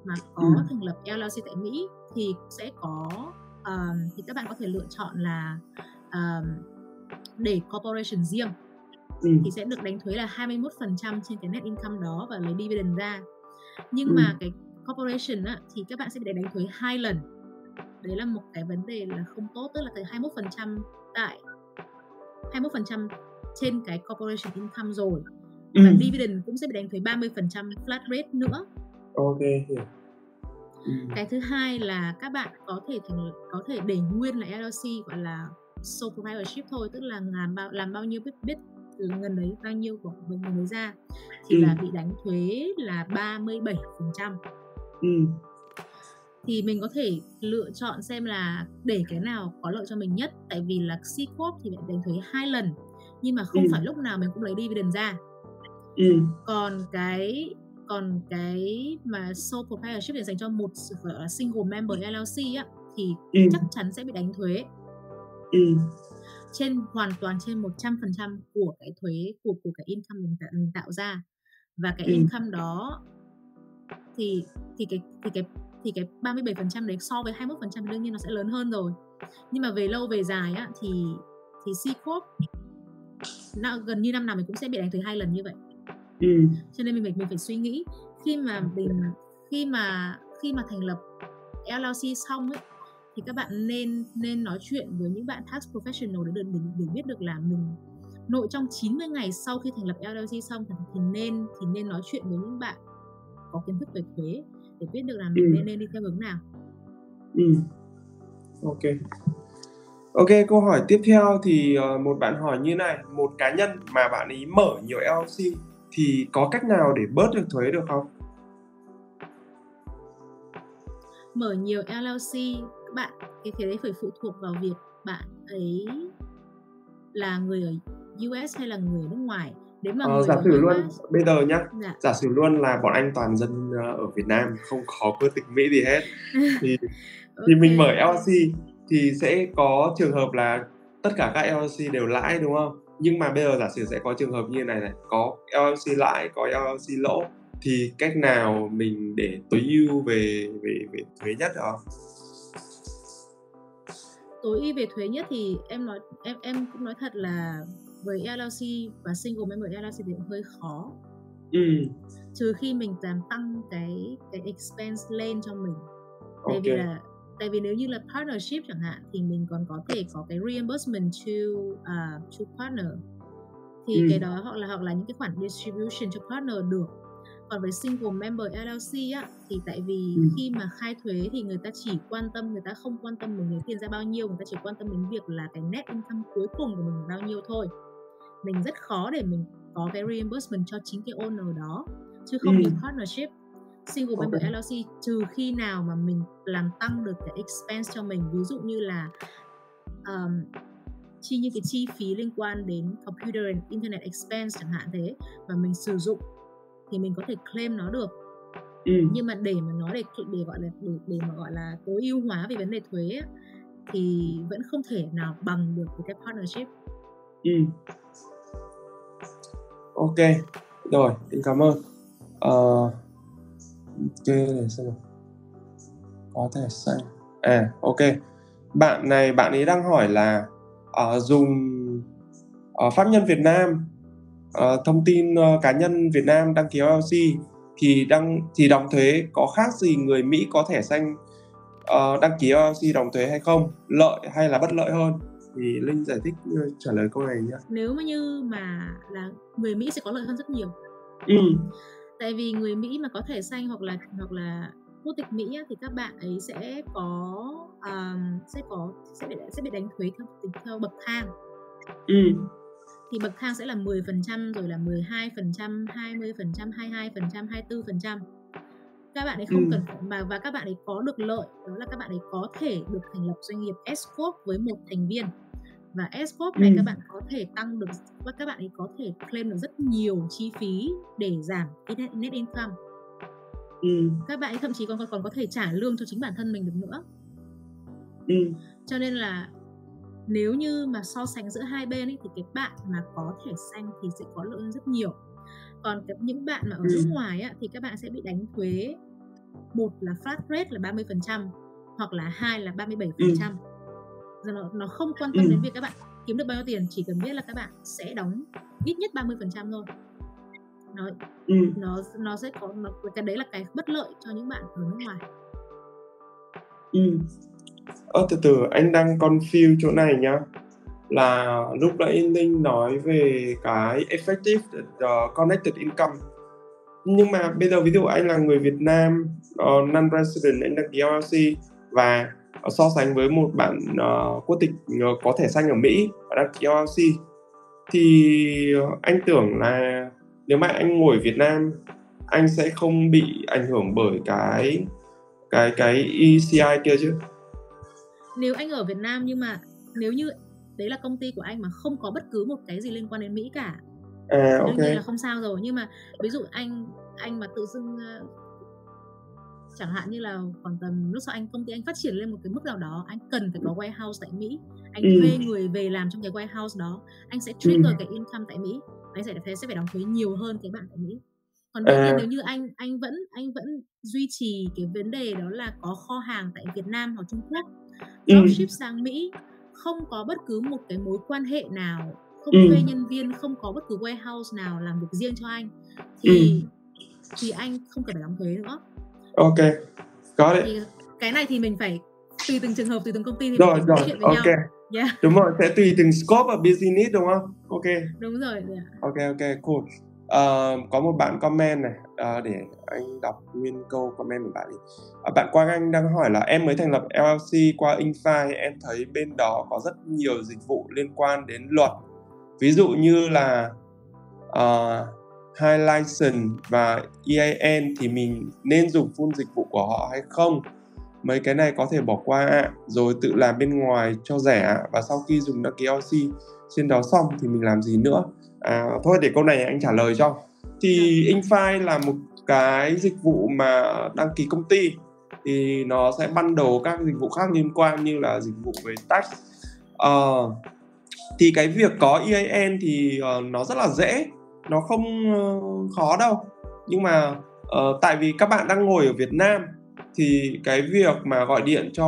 mà có ừ. thành lập LLC tại Mỹ thì sẽ có um, thì các bạn có thể lựa chọn là um, để corporation riêng ừ. thì sẽ được đánh thuế là 21% trên cái net income đó và lấy dividend ra nhưng ừ. mà cái corporation á, thì các bạn sẽ bị đánh thuế hai lần đấy là một cái vấn đề là không tốt tức là từ 21% tại 21% trên cái corporation income rồi ừ. và dividend cũng sẽ bị đánh thuế 30% flat rate nữa ok Ừ. cái thứ hai là các bạn có thể thành có thể để nguyên là LLC gọi là sole proprietorship thôi tức là làm bao làm bao nhiêu biết biết từ ngân đấy bao nhiêu của mình lấy ra thì Ừ. là bị đánh thuế là 37% Ừ. thì mình có thể lựa chọn xem là để cái nào có lợi cho mình nhất tại vì là C corp thì lại đánh thuế hai lần nhưng mà không Ừ. phải lúc nào mình cũng lấy dividend ra Ừ. còn cái còn cái mà sole proprietorship để dành cho một single member LLC á thì Ừ. chắc chắn sẽ bị đánh thuế Ừ. trên hoàn toàn trên 100% của cái thuế của của cái income mình tạo, mình tạo ra và cái Ừ. income đó thì thì cái thì cái thì cái 37% đấy so với 21% thì đương nhiên nó sẽ lớn hơn rồi nhưng mà về lâu về dài á thì thì C corp gần như năm nào mình cũng sẽ bị đánh thuế hai lần như vậy Ừ. cho nên mình mình mình phải suy nghĩ khi mà mình khi mà khi mà thành lập LLC xong ấy thì các bạn nên nên nói chuyện với những bạn tax professional để để, để biết được là mình nội trong 90 ngày sau khi thành lập LLC xong thì, thì nên thì nên nói chuyện với những bạn có kiến thức về thuế để biết được là mình Ừ. nên nên đi theo hướng nào. Ừ. Ok. Ok, câu hỏi tiếp theo thì ờ, một bạn hỏi như này, một cá nhân mà bạn ấy mở nhiều LLC thì có cách nào để bớt được thuế được không? Mở nhiều LLC các bạn cái cái đấy phải phụ thuộc vào việc bạn ấy là người ở US hay là người ở nước ngoài. Nếu mà Ờ, người giả sử luôn US bây giờ nhá, dạ. giả sử luôn là bọn anh toàn dân ờ, ở Việt Nam không có quốc tịch Mỹ gì hết [laughs] thì thì mình mở. LLC thì sẽ có trường hợp là tất cả các LLC đều lãi đúng không? Nhưng mà bây giờ giả sử sẽ có trường hợp như này này, có LLC lãi, có LLC lỗ thì cách nào mình để tối ưu về về về thuế nhất hả? tối ưu về thuế nhất thì em nói em em cũng nói thật là với LLC và single member LLC thì cũng hơi khó Ừ, trừ khi mình làm tăng cái cái expense lên cho mình tại ok. vì là tại vì nếu như là partnership chẳng hạn thì mình còn có thể có cái reimbursement to uh, to partner thì Ừ. cái đó hoặc là hoặc là những cái khoản distribution cho partner được còn với single member LLC á thì tại vì Ừ. khi mà khai thuế thì người ta chỉ quan tâm người ta không quan tâm mình lấy tiền ra bao nhiêu người ta chỉ quan tâm đến việc là cái net income cuối cùng của mình là bao nhiêu thôi mình rất khó để mình có cái reimbursement cho chính cái owner đó chứ không Ừ. như partnership single member Ok. LLC trừ khi nào mà mình làm tăng được cái expense cho mình ví dụ như là um, chi những cái chi phí liên quan đến computer and internet expense chẳng hạn thế mà mình sử dụng thì mình có thể claim nó được Ừ, nhưng mà để mà nói để để gọi là để, để mà gọi là tối ưu hóa về vấn đề thuế á, thì vẫn không thể nào bằng được cái partnership ừ. Ok, rồi, em cảm ơn. Ờ, ok, để xem nào. Có thể xanh. À, ok. Bạn này, bạn ấy đang hỏi là ờ, dùng ờ, pháp nhân Việt Nam, ờ, thông tin ờ, cá nhân Việt Nam đăng ký LLC thì đăng thì đóng thuế có khác gì người Mỹ có thẻ xanh ờ, đăng ký LLC đóng thuế hay không? Lợi hay là bất lợi hơn? Thì Linh giải thích ờ, trả lời câu này nhé. nếu mà như mà là người Mỹ sẽ có lợi hơn rất nhiều Ừ, tại vì người Mỹ mà có thẻ xanh hoặc là hoặc là quốc tịch Mỹ á, thì các bạn ấy sẽ có um, sẽ có sẽ bị sẽ bị đánh thuế theo tính theo bậc thang ừ, thì bậc thang sẽ là 10% rồi là 12%, 20%, 22%, 24%. Các bạn ấy không Ừ. cần và và các bạn ấy có được lợi đó là các bạn ấy có thể được thành lập doanh nghiệp S corp với một thành viên. Và S corp này Ừ. các bạn có thể tăng được và các bạn ấy có thể claim được rất nhiều chi phí để giảm net, income. ừ, Các bạn ấy thậm chí còn còn có thể trả lương cho chính bản thân mình được nữa. ừ, cho nên là nếu như mà so sánh giữa hai bên ấy, thì cái bạn mà có thẻ xanh thì sẽ có lợi hơn rất nhiều còn cái, những bạn mà ở Ừ. nước ngoài á, thì các bạn sẽ bị đánh thuế một là flat rate là 30% hoặc là hai là 37% Rồi nó, nó không quan tâm Ừ. đến việc các bạn kiếm được bao nhiêu tiền chỉ cần biết là các bạn sẽ đóng ít nhất 30% thôi nó ừ. nó nó sẽ có nó, cái đấy là cái bất lợi cho những bạn ở nước ngoài Ừ. Ơ từ từ anh đang confuse chỗ này nhá là lúc nãy Linh nói về cái effective uh, connected income nhưng mà bây giờ ví dụ anh là người Việt Nam uh, non-resident anh đăng ký LLC và so sánh với một bạn uh, quốc tịch uh, có thẻ xanh ở Mỹ và đăng ký LLC thì anh tưởng là nếu mà anh ngồi ở Việt Nam anh sẽ không bị ảnh hưởng bởi cái cái cái ECI kia chứ? Nếu anh ở Việt Nam nhưng mà nếu như đấy là công ty của anh mà không có bất cứ một cái gì liên quan đến Mỹ cả à, đương nhiên ok là không sao rồi. Nhưng mà ví dụ anh anh mà tự dưng ờ, chẳng hạn như là khoảng tầm lúc sau anh công ty anh phát triển lên một cái mức nào đó anh cần phải có warehouse tại Mỹ anh Ừ. thuê người về làm trong cái warehouse đó anh sẽ trigger Ừ. cái income tại Mỹ anh sẽ phải sẽ phải đóng thuế nhiều hơn cái bạn tại Mỹ còn đương nhiên À. nếu như anh anh vẫn anh vẫn duy trì cái vấn đề đó là có kho hàng tại Việt Nam hoặc Trung Quốc Ừ. dropship sang Mỹ không có bất cứ một cái mối quan hệ nào không Ừ. thuê nhân viên không có bất cứ warehouse nào làm việc riêng cho anh thì thì anh không cần phải đóng thuế nữa ok có đấy thì cái này thì mình phải tùy từng trường hợp tùy từng công ty thì mình rồi phải rồi chuyện với ok. nhau. Yeah, đúng rồi sẽ tùy từng scope và business đúng không? Ok. Đúng rồi yeah. ok ok cool. Ờ, có một bạn comment này. Ờ, để anh đọc nguyên câu comment của bạn đi. Ờ, bạn Quang Anh đang hỏi là em mới thành lập LLC qua Infi em thấy bên đó có rất nhiều dịch vụ liên quan đến luật? Ví dụ như là uh, High License và EIN thì mình nên dùng full dịch vụ của họ hay không? Mấy cái này có thể bỏ qua ạ. Rồi tự làm bên ngoài cho rẻ và sau khi dùng đăng ký LLC trên đó xong thì mình làm gì nữa? À, thôi để câu này anh trả lời cho. Thì Infi là một cái dịch vụ mà đăng ký công ty. Thì nó sẽ bundle các dịch vụ khác liên quan như là dịch vụ về tax. Ờ, thì cái việc có EIN thì ờ, nó rất là dễ nó không ờ, khó đâu. Nhưng mà uh, tại vì các bạn đang ngồi ở Việt Nam thì cái việc mà gọi điện cho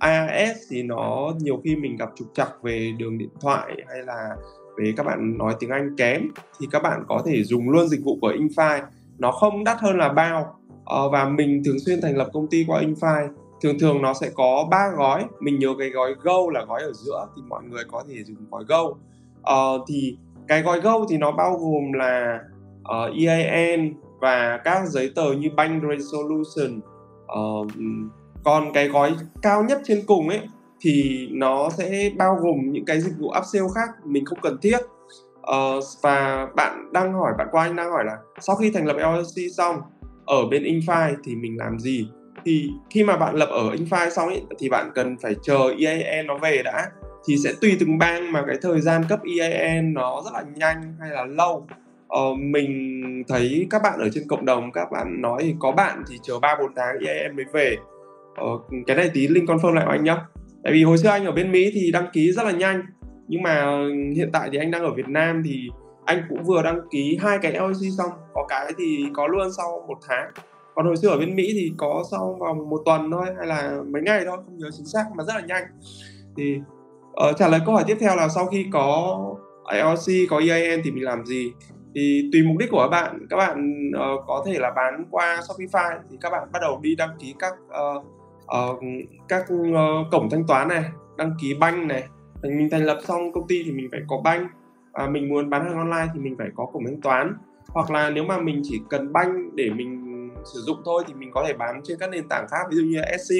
IAS thì nó nhiều khi mình gặp trục trặc về đường điện thoại hay là về các bạn nói tiếng Anh kém thì các bạn có thể dùng luôn dịch vụ của Infi. Nó không đắt hơn là bao. Uh, và mình thường xuyên thành lập công ty qua Infi. Thường thường nó sẽ có ba gói. Mình nhớ cái gói Go là gói ở giữa thì mọi người có thể dùng gói Go. Uh, thì cái gói Go thì nó bao gồm là ờ, uh, EIN và các giấy tờ như bank resolution. Uh, còn cái gói cao nhất trên cùng ấy thì nó sẽ bao gồm những cái dịch vụ upsell khác mình không cần thiết. Uh, và bạn đang hỏi bạn Quang đang hỏi là sau khi thành lập LLC xong ở bên Infi thì mình làm gì? Thì khi mà bạn lập ở Infi xong ấy, thì bạn cần phải chờ EIN nó về đã thì sẽ tùy từng bang mà cái thời gian cấp EIN nó rất là nhanh hay là lâu. Ờ, mình thấy các bạn ở trên cộng đồng các bạn nói thì có bạn thì chờ 3 4 tháng EIN mới về. Ờ, cái này tí Linh confirm lại của anh nhá. Tại vì hồi xưa anh ở bên Mỹ thì đăng ký rất là nhanh nhưng mà hiện tại thì anh đang ở Việt Nam thì anh cũng vừa đăng ký hai cái LLC xong có cái thì có luôn sau một tháng. Còn hồi xưa ở bên Mỹ thì có sau vòng một tuần thôi hay là mấy ngày thôi không nhớ chính xác mà rất là nhanh. Thì Ờ, trả lời câu hỏi tiếp theo là sau khi có LLC có EIN thì mình làm gì? Thì tùy mục đích của các bạn các bạn uh, có thể là bán qua Shopify thì các bạn bắt đầu đi đăng ký các uh, uh, các uh, cổng thanh toán này đăng ký banh này. Mình thành lập xong công ty thì mình phải có banh à, mình muốn bán hàng online thì mình phải có cổng thanh toán. Hoặc là nếu mà mình chỉ cần banh để mình sử dụng thôi thì mình có thể bán trên các nền tảng khác ví dụ như SC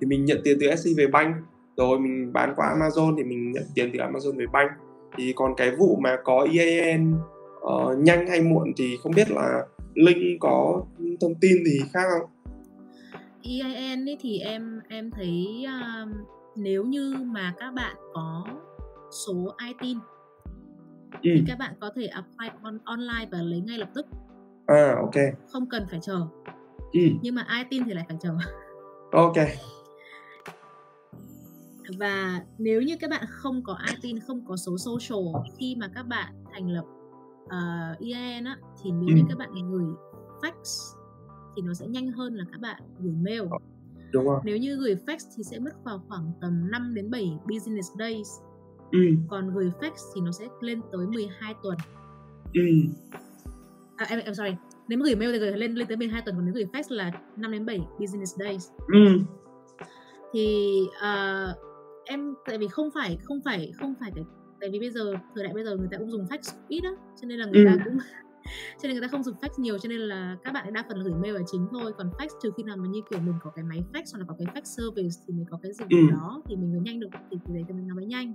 thì mình nhận tiền từ SC về banh rồi mình bán qua Amazon thì mình nhận tiền từ Amazon về banh thì còn cái vụ mà có EIN uh, nhanh hay muộn thì không biết là Linh có thông tin gì khác không? EIN ấy thì em em thấy um, nếu như mà các bạn có số ITIN Ừ. thì các bạn có thể apply on, online và lấy ngay lập tức À ok. không cần phải chờ Ừ. nhưng mà ITIN thì lại phải chờ Ok. Và nếu như các bạn không có ITIN không có số social khi mà các bạn thành lập uh, EIN á thì nếu Ừ. như các bạn gửi fax thì nó sẽ nhanh hơn là các bạn gửi mail Đúng rồi. nếu như gửi fax thì sẽ mất vào khoảng tầm 5 đến 7 business days Ừ. còn gửi fax thì nó sẽ lên tới 12 tuần Ừ. à, em, em sorry nếu mà gửi mail thì gửi lên lên tới 12 tuần còn nếu gửi fax là 5 đến 7 business days Ừ. thì uh, em tại vì không phải không phải không phải cái tại vì bây giờ thời đại bây giờ người ta cũng dùng fax ít á cho nên là người Ừ. ta cũng [laughs] cho nên người ta không dùng fax nhiều cho nên là các bạn đa phần là gửi mail là chính thôi còn fax trừ khi nào mà như kiểu mình có cái máy fax hoặc là có cái fax service thì mình có cái gì Ừ. đó thì mình mới nhanh được thì từ đấy thì mình nó mới nhanh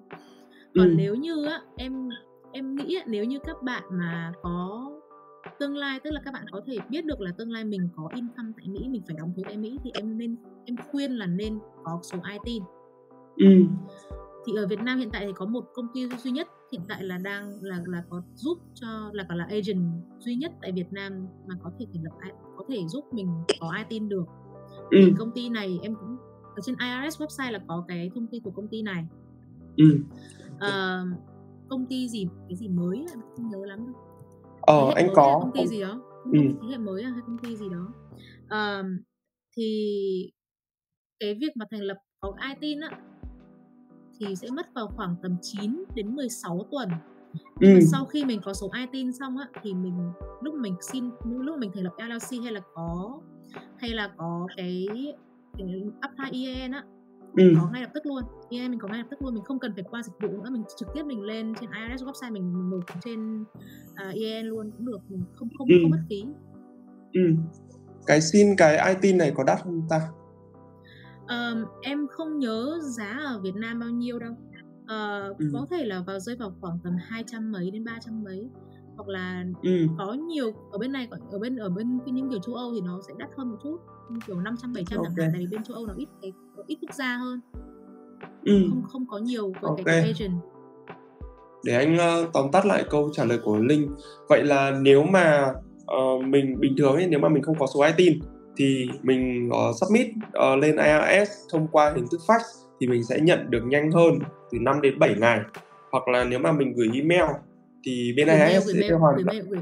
còn Ừ. nếu như á em em nghĩ nếu như các bạn mà có tương lai tức là các bạn có thể biết được là tương lai mình có income tại Mỹ mình phải đóng thuế tại Mỹ thì em nên em khuyên là nên có số ITIN ừ. Thì ở Việt Nam hiện tại thì có một công ty duy nhất hiện tại là đang là là có giúp cho là còn là agent duy nhất tại Việt Nam mà có thể thành lập có thể giúp mình có ITIN được. Ừ. Thì công ty này em cũng ở trên IRS website là có cái thông tin của công ty này. Ừ. Ờ, công ty gì cái gì mới em không nhớ lắm đâu. Ờ anh có. công ty gì đó? Ừ. thế hệ mới à, hay công ty gì đó. Ờm, thì cái việc mà thành lập có ITIN á thì sẽ mất vào khoảng tầm 9 đến 16 tuần. Ừ. sau khi mình có số ITIN xong á thì mình lúc mình xin lúc mình thành lập LLC hay là có hay là có cái, cái apply EIN á ừ. có ngay lập tức luôn. EIN mình có ngay lập tức luôn mình không cần phải qua dịch vụ nữa mình trực tiếp mình lên trên IRS website mình, mình nộp trên uh, EIN luôn cũng được mình không không Ừ. không mất phí. Ừ. Cái xin cái IT này có đắt không ta Ờm, em không nhớ giá ở Việt Nam bao nhiêu đâu Ờ, Ừ. có thể là vào rơi vào khoảng tầm 200 mấy đến 300 mấy hoặc là ừ có nhiều ở bên này ở bên ở bên những kiểu châu Âu thì nó sẽ đắt hơn một chút kiểu 500 700 chẳng Ok. hạn tại vì bên châu Âu nó ít cái ít quốc gia hơn ừ không không có nhiều cái, Ok. cái, agent để anh ờ, tóm tắt lại câu trả lời của Linh vậy là nếu mà ờ, mình bình thường ấy nếu mà mình không có số ITIN thì mình ờ, submit ờ, lên IRS thông qua hình thức fax thì mình sẽ nhận được nhanh hơn từ 5 đến 7 ngày. Hoặc là nếu mà mình gửi email thì bên gửi mail IRS gửi sẽ mail hoàn gửi mail gửi,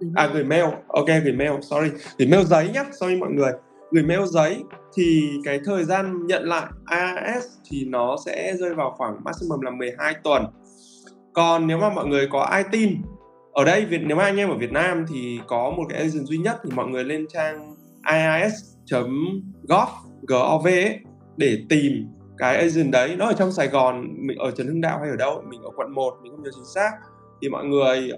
gửi à mail. gửi mail. Ok gửi mail sorry. Gửi mail giấy nhá sorry mọi người. Gửi mail giấy thì cái thời gian nhận lại IRS thì nó sẽ rơi vào khoảng maximum là 12 tuần. Còn nếu mà mọi người có ITIN ở đây Việt nếu mà anh em ở Việt Nam thì có một cái agent duy nhất thì mọi người lên trang iis.gov gov ấy, để tìm cái agent đấy. Nó ở trong Sài Gòn mình ở Trần Hưng Đạo hay ở đâu mình ở quận 1 mình không nhớ chính xác. Thì mọi người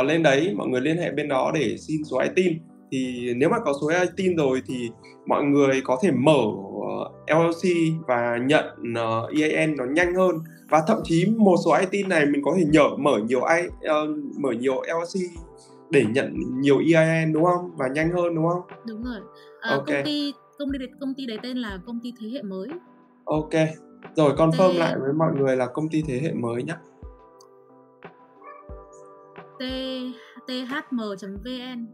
uh, lên đấy mọi người liên hệ bên đó để xin số ITIN thì nếu mà có số ITIN rồi thì mọi người có thể mở ờ, uh, LLC và nhận ờ, uh, EAN nó nhanh hơn. Và thậm chí một số ITIN này mình có thể nhở mở nhiều I, uh, mở nhiều LLC để nhận nhiều EIN đúng không và nhanh hơn đúng không? đúng rồi Ờ, Ok. công ty công ty đấy, công ty đấy tên là công ty thế hệ mới Ok rồi confirm Thế- lại với mọi người là công ty thế hệ mới nhé. t thm.vn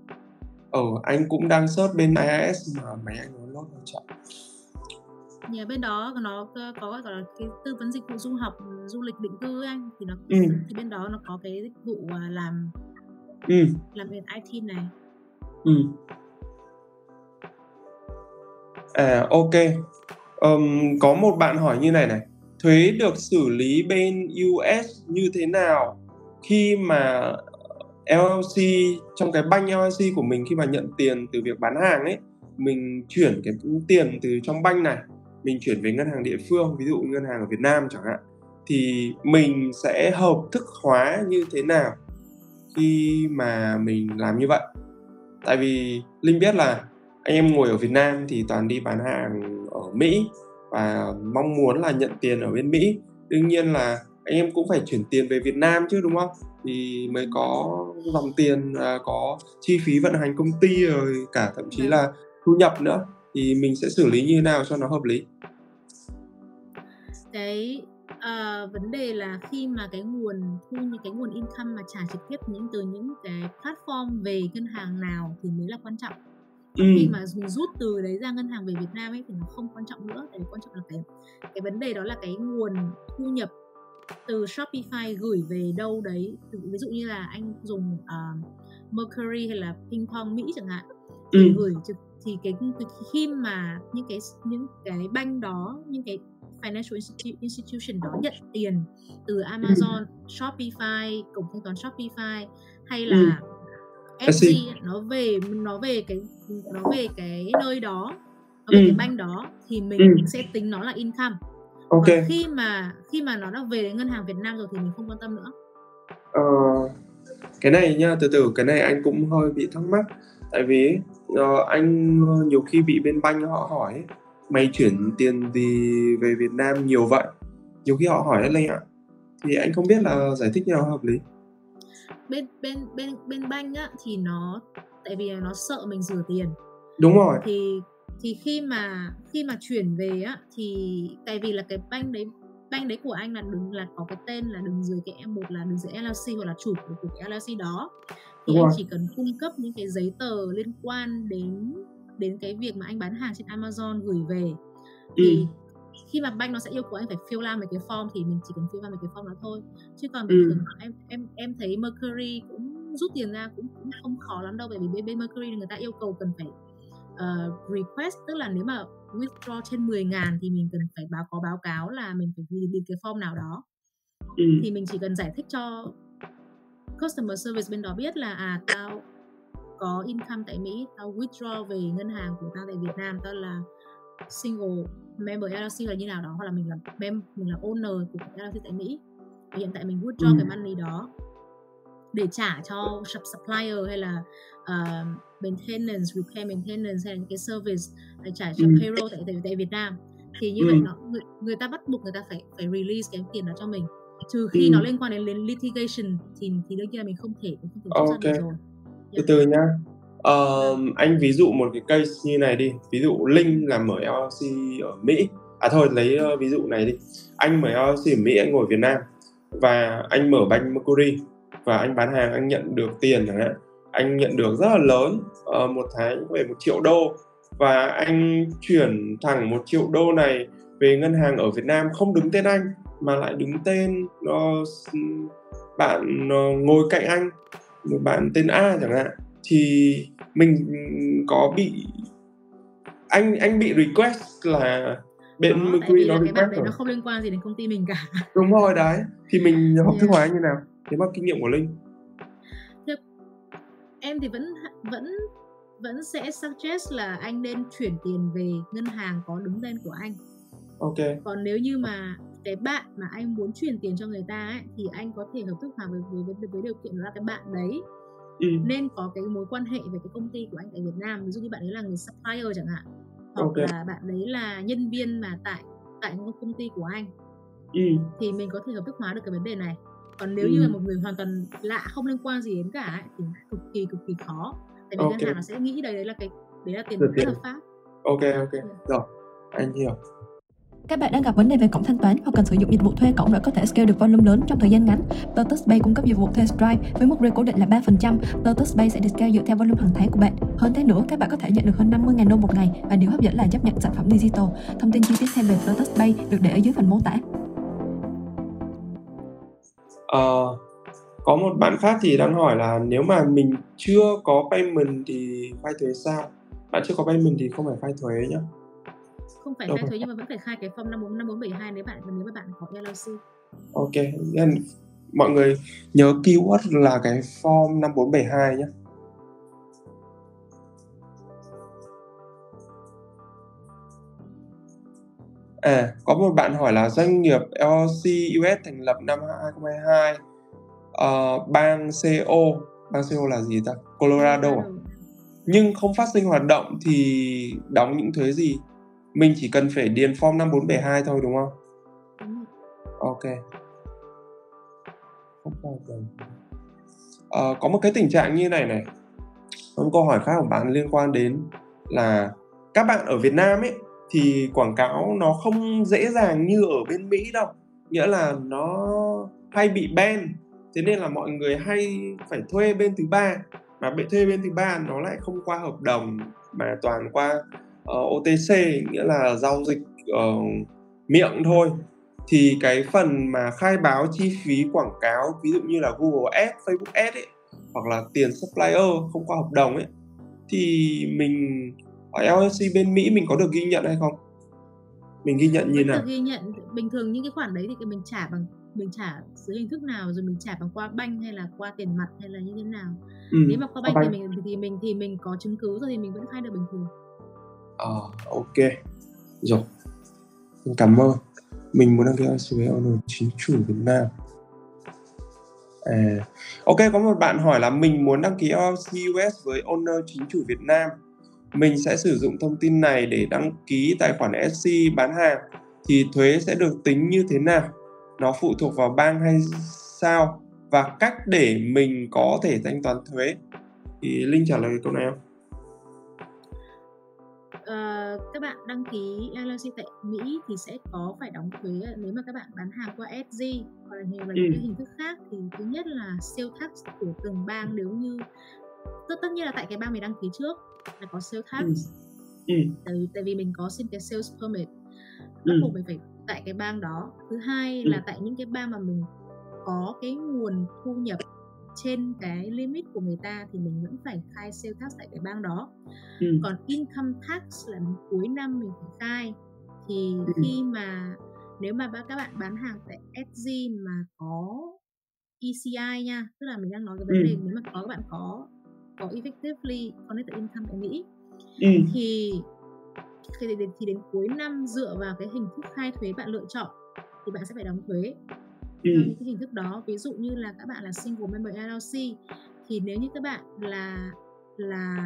Ờ anh cũng đang search bên IIS mà máy anh nó load hơi chậm. nhà bên đó nó có có gọi là cái tư vấn dịch vụ du học du lịch định cư ấy anh thì nó Ừ. thì bên đó nó có cái dịch vụ à, làm Ừ làm về IT này Ừ. À ok. Ừm, có một bạn hỏi như này này. Thuế được xử lý bên US như thế nào khi mà LLC trong cái banh LLC của mình khi mà nhận tiền từ việc bán hàng ấy, mình chuyển cái tiền từ trong banh này mình chuyển về ngân hàng địa phương, ví dụ ngân hàng ở Việt Nam chẳng hạn thì mình sẽ hợp thức hóa như thế nào khi mà mình làm như vậy. Tại vì linh biết là anh em ngồi ở việt nam thì toàn đi bán hàng ở mỹ và mong muốn là nhận tiền ở bên mỹ. Đương nhiên là anh em cũng phải chuyển tiền về việt nam chứ đúng không? Thì mới có dòng tiền à, có chi phí vận hành công ty rồi cả thậm chí Vâng. là thu nhập nữa. Thì mình sẽ xử lý như thế nào cho nó hợp lý? Cái à, vấn đề là khi mà cái nguồn thu những cái nguồn income mà trả trực tiếp những từ những cái platform về ngân hàng nào thì mới là quan trọng. Ừ, khi mà mình rút từ đấy ra ngân hàng về Việt Nam ấy thì nó không quan trọng nữa tại vì quan trọng là cái cái vấn đề đó là cái nguồn thu nhập từ Shopify gửi về đâu đấy. Ví dụ như là anh dùng uh, Mercury hay là Ping Pong Mỹ chẳng hạn ừ, thì gửi trực thì cái, khi mà những cái những cái banh đó những cái financial institu- institution đó nhận tiền từ Amazon, Shopify, cổng thanh toán Shopify hay là Etsy. Etsy nó về nó về cái nó về cái nơi đó nó về Ừ. cái banh đó thì mình Ừ. sẽ tính nó là income. ok Còn khi mà khi mà nó đã về đến ngân hàng Việt Nam rồi thì mình không quan tâm nữa. Ờ, cái này nha từ từ cái này anh cũng hơi bị thắc mắc tại vì uh, anh nhiều khi bị bên banh họ hỏi mày chuyển tiền gì về Việt Nam nhiều vậy? Nhiều khi họ hỏi lên ạ. Thì anh không biết là giải thích nào hợp lý. Bên bên bên bên banh á thì nó tại vì nó sợ mình rửa tiền. Đúng rồi. Thì thì khi mà khi mà chuyển về á thì tại vì là cái banh đấy banh đấy của anh là đừng là có cái tên là đừng dưới cái một là đừng dưới LLC hoặc là chủ của, của cái LLC đó thì Đúng anh rồi. chỉ cần cung cấp những cái giấy tờ liên quan đến đến cái việc mà anh bán hàng trên Amazon gửi về thì ừ. khi mà banh nó sẽ yêu cầu anh phải fill out mấy cái form thì mình chỉ cần fill out mấy cái form đó thôi chứ còn bình ừ. thường em em em thấy Mercury cũng rút tiền ra cũng cũng không khó lắm đâu bởi vì bên bên Mercury người ta yêu cầu cần phải uh, request tức là nếu mà withdraw trên 10 ngàn thì mình cần phải báo có báo cáo là mình phải điền cái form nào đó ừ. thì mình chỉ cần giải thích cho customer service bên đó biết là à tao có income tại Mỹ tao withdraw về ngân hàng của tao tại Việt Nam tao là single member LLC là như nào đó hoặc là mình là mem mình là owner của LLC tại Mỹ và hiện tại mình withdraw ừ. cái money đó để trả cho supplier hay là uh, maintenance, repair maintenance hay là những cái service để trả cho ừ. payroll tại, tại tại Việt Nam thì như ừ. vậy nó người, người ta bắt buộc người ta phải phải release cái tiền đó cho mình trừ khi ừ. nó liên quan đến, đến litigation thì thì đương nhiên là mình không thể không thể okay. được rồi. Từ từ nhá. Uh, anh ví dụ một cái case như này đi. Ví dụ Linh là mở LLC ở Mỹ. À thôi lấy uh, ví dụ này đi. Anh mở LLC ở Mỹ anh ngồi Việt Nam. Và anh mở banh Mercury. Và anh bán hàng anh nhận được tiền chẳng hạn. Anh nhận được rất là lớn uh, một tháng về một triệu đô. Và anh chuyển thẳng một triệu đô này về ngân hàng ở Việt Nam không đứng tên anh mà lại đứng tên uh, bạn uh, ngồi cạnh anh một bạn tên A chẳng hạn thì mình có bị anh anh bị request là bên đó, Mercury nó request cái rồi. nó không liên quan gì đến công ty mình cả. [laughs] Đúng rồi đấy. Thì mình hợp thức hóa như nào? Thế mà kinh nghiệm của linh. Em thì vẫn vẫn vẫn sẽ suggest là anh nên chuyển tiền về ngân hàng có đứng tên của anh. Ok. Còn nếu như mà cái bạn mà anh muốn chuyển tiền cho người ta ấy, thì anh có thể hợp thức hóa với với, với, với điều kiện là cái bạn đấy ừ. nên có cái mối quan hệ với cái công ty của anh tại Việt Nam ví dụ như bạn ấy là người supplier chẳng hạn hoặc okay. là bạn đấy là nhân viên mà tại tại công ty của anh ừ. thì mình có thể hợp thức hóa được cái vấn đề này còn nếu ừ. như là một người hoàn toàn lạ không liên quan gì đến cả ấy, thì cực kỳ cực kỳ khó tại vì okay. ngân hàng nó sẽ nghĩ đấy đấy là cái đấy là tiền bất hợp pháp ok ok ừ. rồi anh hiểu các bạn đang gặp vấn đề về cổng thanh toán hoặc cần sử dụng dịch vụ thuê cổng để có thể scale được volume lớn trong thời gian ngắn. Lotus Pay cung cấp dịch vụ thuê Stripe với mức rate cố định là 3%. Lotus Pay sẽ được scale dựa theo volume hàng tháng của bạn. Hơn thế nữa, các bạn có thể nhận được hơn 50.000 đô một ngày và điều hấp dẫn là chấp nhận sản phẩm digital. Thông tin chi tiết thêm về Lotus Pay được để ở dưới phần mô tả. Ờ, có một bạn khác thì đang hỏi là nếu mà mình chưa có payment thì khai thuế sao? Bạn chưa có payment thì không phải khai thuế nhá. Không phải khai thuế nhưng mà vẫn phải khai cái form 54 5472 nếu bạn nếu mà bạn có LLC. Ok, nên mọi người nhớ keyword là cái form 5472 nhé. À, có một bạn hỏi là doanh nghiệp LLC US thành lập năm 2022 uh, ờ, bang CO bang CO là gì ta Colorado à? nhưng không phát sinh hoạt động thì đóng những thuế gì mình chỉ cần phải điền form 5472 thôi đúng không? Ok. Không có uh, có một cái tình trạng như này này. Một câu hỏi khác của bạn liên quan đến là các bạn ở Việt Nam ấy thì quảng cáo nó không dễ dàng như ở bên Mỹ đâu. Nghĩa là nó hay bị ban. Thế nên là mọi người hay phải thuê bên thứ ba. Mà bị thuê bên thứ ba nó lại không qua hợp đồng mà toàn qua uh, ờ, OTC nghĩa là giao dịch uh, miệng thôi. Thì cái phần mà khai báo chi phí quảng cáo ví dụ như là Google Ads, Facebook Ads ấy hoặc là tiền supplier không qua hợp đồng ấy thì mình ở LLC bên Mỹ mình có được ghi nhận hay không? Mình ghi nhận như nào? ghi nhận. Bình thường những cái khoản đấy thì mình trả bằng mình trả dưới hình thức nào rồi mình trả bằng qua banh hay là qua tiền mặt hay là như thế nào? Ừ, nếu mà qua banh thì mình thì mình thì mình có chứng cứ rồi thì mình vẫn khai được bình thường à, ok rồi cảm ơn mình muốn đăng ký với owner chính chủ Việt Nam À, ok, có một bạn hỏi là mình muốn đăng ký LLC US với owner chính chủ Việt Nam. Mình sẽ sử dụng thông tin này để đăng ký tài khoản SC bán hàng thì thuế sẽ được tính như thế nào? Nó phụ thuộc vào bang hay sao? Và cách để mình có thể thanh toán thuế? Thì Linh trả lời câu này không? Các bạn đăng ký LLC tại Mỹ thì sẽ có phải đóng thuế nếu mà các bạn bán hàng qua SG hoặc là nhiều là những Ừ. cái hình thức khác thì thứ nhất là sale tax của từng bang nếu như tất tất nhiên là tại cái bang mình đăng ký trước là có sale tax Ừ. Ừ. tại vì tại vì mình có xin cái sales permit Ừ. bắt buộc mình phải tại cái bang đó thứ hai Ừ. là tại những cái bang mà mình có cái nguồn thu nhập trên cái limit của người ta thì mình vẫn phải khai sale tax tại cái bang đó Ừ. còn income tax là cuối năm mình phải khai thì Ừ. khi mà nếu mà các bạn bán hàng tại SG mà có ECI nha tức là mình đang nói cái vấn Ừ. đề nếu mà có các bạn có có effectively connected income tại Mỹ Ừ. thì thì đến, thì đến cuối năm dựa vào cái hình thức khai thuế bạn lựa chọn thì bạn sẽ phải đóng thuế Ừ. những cái hình thức đó ví dụ như là các bạn là single member LLC thì nếu như các bạn là là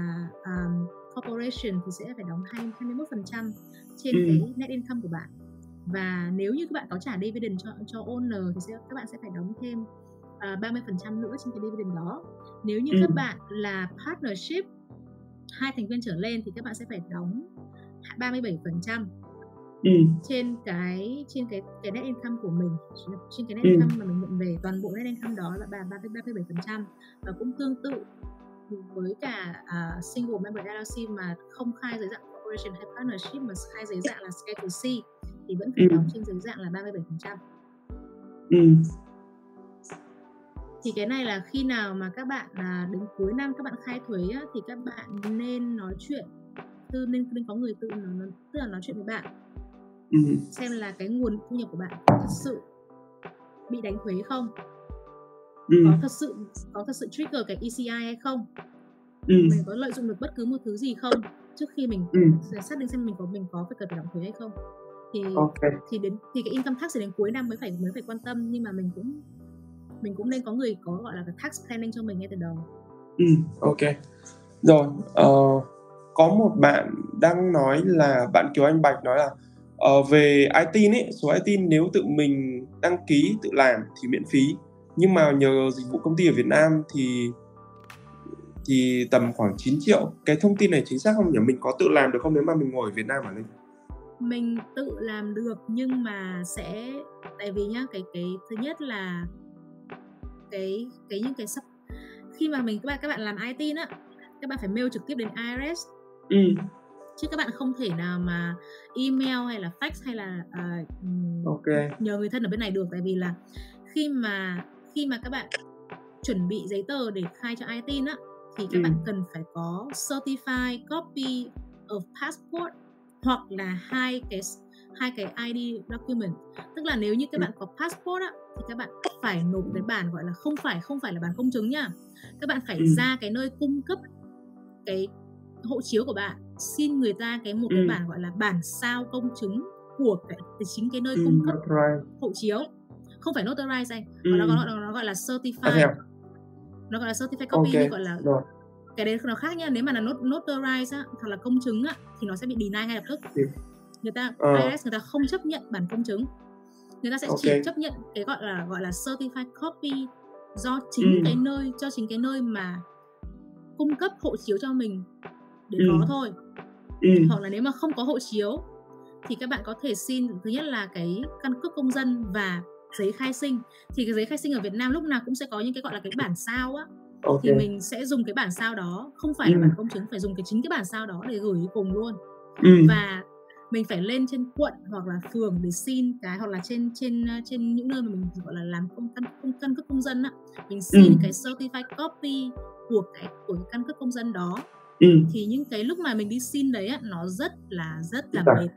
um, corporation thì sẽ phải đóng 20 21% trên Ừ. cái net income của bạn và nếu như các bạn có trả dividend cho cho owner thì sẽ các bạn sẽ phải đóng thêm uh, 30% nữa trên cái dividend đó nếu như Ừ. các bạn là partnership hai thành viên trở lên thì các bạn sẽ phải đóng 37% Ừ. trên cái trên cái cái net income của mình trên cái net Ừ. income mà mình nhận về toàn bộ net income đó là ba ba ba bảy phần trăm và cũng tương tự với cả à, single member LLC mà không khai dưới dạng corporation hay partnership mà khai dưới dạng là Schedule C thì vẫn phải Ừ. đóng trên dưới dạng là 37 phần trăm Ừ. thì cái này là khi nào mà các bạn à, đến cuối năm các bạn khai thuế á, thì các bạn nên nói chuyện tư nên nên có người tự nó tức là nói chuyện với bạn Ừ. xem là cái nguồn thu nhập của bạn thật sự bị đánh thuế không Ừ. có thật sự có thật sự trigger cái ECI hay không Ừ. mình có lợi dụng được bất cứ một thứ gì không trước khi mình Ừ. xác định xem mình có mình có phải cần phải đóng thuế hay không thì Ok. thì đến thì cái income tax thì đến cuối năm mới phải mới phải quan tâm nhưng mà mình cũng mình cũng nên có người có gọi là cái tax planning cho mình ngay từ đầu Ừ. Ok. Rồi. Ờ, có một bạn đang nói là bạn Kiều Anh Bạch nói là ờ, về ITIN ấy, số ITIN nếu tự mình đăng ký tự làm thì miễn phí nhưng mà nhờ dịch vụ công ty ở Việt Nam thì thì tầm khoảng 9 triệu. Cái thông tin này chính xác không nhỉ? Mình có tự làm được không nếu mà mình ngồi ở Việt Nam hả Linh? mình tự làm được nhưng mà sẽ tại vì nhá cái cái thứ nhất là cái cái những cái sắp khi mà mình các bạn các bạn làm IT á các bạn phải mail trực tiếp đến IRS Ừ. chứ các bạn không thể nào mà email hay là fax hay là à, ừm, Ok. nhờ người thân ở bên này được tại vì là khi mà khi mà các bạn chuẩn bị giấy tờ để khai cho ITIN á thì các Ừ. bạn cần phải có certified copy of passport hoặc là hai cái hai cái ID document tức là nếu như các Ừ. bạn có passport á thì các bạn phải nộp cái bản gọi là không phải không phải là bản công chứng nha các bạn phải Ừ. ra cái nơi cung cấp cái hộ chiếu của bạn xin người ta cái một cái Ừ. bản gọi là bản sao công chứng của cái, cái chính cái nơi Ừ. cung cấp hộ chiếu không phải notarize anh Ừ. nó, nó, nó, nó gọi là certified nó gọi là certified copy Ok. như gọi là Rồi. cái đấy nó khác nha nếu mà là not, notarize á, hoặc là công chứng á, thì nó sẽ bị deny ngay lập tức Ừ. người ta Ờ. IRS người ta không chấp nhận bản công chứng người ta sẽ chỉ Ok. chấp nhận cái gọi là gọi là certified copy do chính Ừ. cái nơi cho chính cái nơi mà cung cấp hộ chiếu cho mình để Ừ. có thôi Ừ. hoặc là nếu mà không có hộ chiếu thì các bạn có thể xin thứ nhất là cái căn cước công dân và giấy khai sinh thì cái giấy khai sinh ở Việt Nam lúc nào cũng sẽ có những cái gọi là cái bản sao á Ok. thì mình sẽ dùng cái bản sao đó không phải là Ừ. bản công chứng phải dùng cái chính cái bản sao đó để gửi cùng luôn Ừ. và mình phải lên trên quận hoặc là phường để xin cái hoặc là trên trên ờ, trên những nơi mà mình gọi là làm công căn công, căn cước công dân á mình xin Ừ. cái certified copy của cái của cái căn cước công dân đó Ừ. thì những cái lúc mà mình đi xin đấy á nó rất là rất là mệt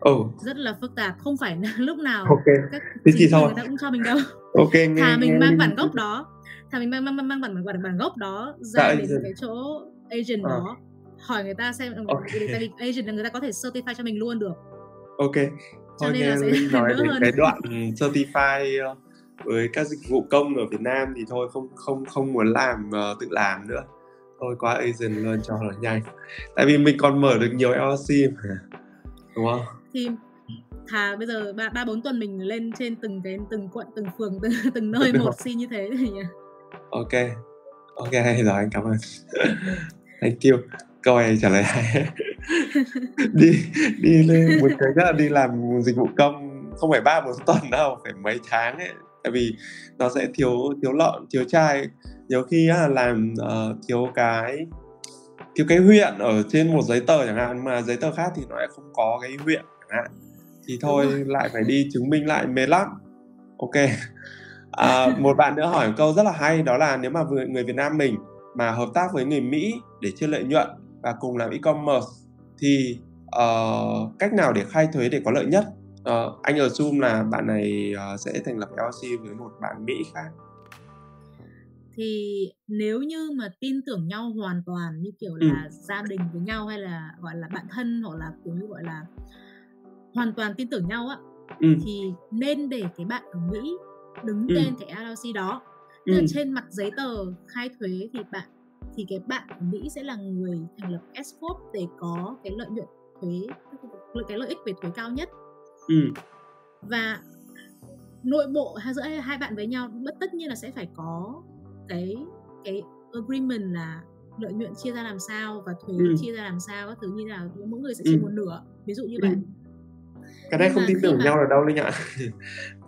Ừ. rất là phức tạp không phải [laughs] lúc nào Ok. các Thế thì người ta cũng cho mình đâu [laughs] Ok. Nghe, thà mình nghe mang Linh- bản gốc đó thà mình mang mang mang, mang bản, bản bản gốc đó Ra ra đến agent. cái chỗ agent Ờ. đó hỏi người ta xem Ok. tại vì agent là người ta có thể certify cho mình luôn được Ok. Cho Thôi nên nghe là sẽ Linh [laughs] nói đến hơn. cái đoạn certify uh, với các dịch vụ công ở Việt Nam thì thôi không không không muốn làm uh, tự làm nữa thôi qua agent luôn cho nó nhanh. Tại vì mình còn mở được nhiều LLC mà đúng không? Thì thà bây giờ ba ba bốn tuần mình lên trên từng cái từng quận từng phường từng, [laughs] từng nơi một xin như thế thì nhỉ? Ok. Ok rồi anh cảm ơn. [laughs] Thank you. Câu này trả lời hay. [laughs] Đi đi lên một cái là đi làm dịch vụ công không phải ba bốn tuần đâu phải mấy tháng ấy tại vì nó sẽ thiếu thiếu lợn thiếu chai. Nhiều khi á, làm uh, thiếu cái thiếu cái huyện ở trên một giấy tờ chẳng hạn mà giấy tờ khác thì nó lại không có cái huyện chẳng hạn. Thì thôi lại phải đi chứng minh lại mệt lắm. Ok. [laughs] À, một bạn nữa hỏi một câu rất là hay đó là nếu mà người Việt Nam mình mà hợp tác với người Mỹ để chia lợi nhuận và cùng làm e-commerce thì uh, cách nào để khai thuế để có lợi nhất uh, anh ở zoom là bạn này uh, sẽ thành lập LLC với một bạn Mỹ khác thì nếu như mà tin tưởng nhau hoàn toàn như kiểu ừ. là ừ. gia đình với nhau hay là gọi là bạn thân hoặc là kiểu như gọi là hoàn toàn tin tưởng nhau á ừ. thì nên để cái bạn ở Mỹ đứng ừ. tên cái LLC đó Tức ừ. trên mặt giấy tờ khai thuế thì bạn thì cái bạn ở Mỹ sẽ là người thành lập S corp để có cái lợi nhuận thuế cái lợi ích về thuế cao nhất ừ. và nội bộ giữa hai bạn với nhau bất tất nhiên là sẽ phải có cái cái agreement là lợi nhuận chia ra làm sao và thuế ừ. chia ra làm sao các thứ như nào mỗi người sẽ chia ừ. một nửa ví dụ như ừ. vậy cái này không tin tưởng mà... nhau là đâu linh ạ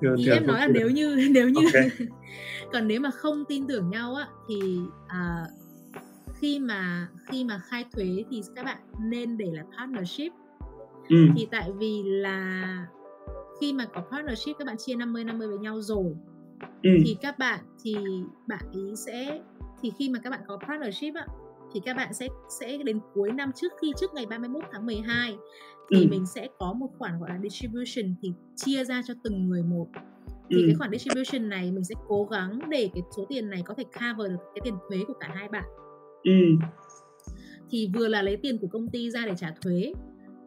thường, ý thường em nói là nếu như [laughs] nếu như okay. [laughs] còn nếu mà không tin tưởng nhau á thì à, khi mà khi mà khai thuế thì các bạn nên để là partnership ừ. thì tại vì là khi mà có partnership các bạn chia 50 50 với nhau rồi ừ. thì các bạn thì bạn ý sẽ thì khi mà các bạn có partnership á thì các bạn sẽ sẽ đến cuối năm trước khi trước ngày 31 tháng 12 thì ừ. mình sẽ có một khoản gọi là distribution thì chia ra cho từng người một thì ừ. cái khoản distribution này mình sẽ cố gắng để cái số tiền này có thể cover được cái tiền thuế của cả hai bạn ừ. thì vừa là lấy tiền của công ty ra để trả thuế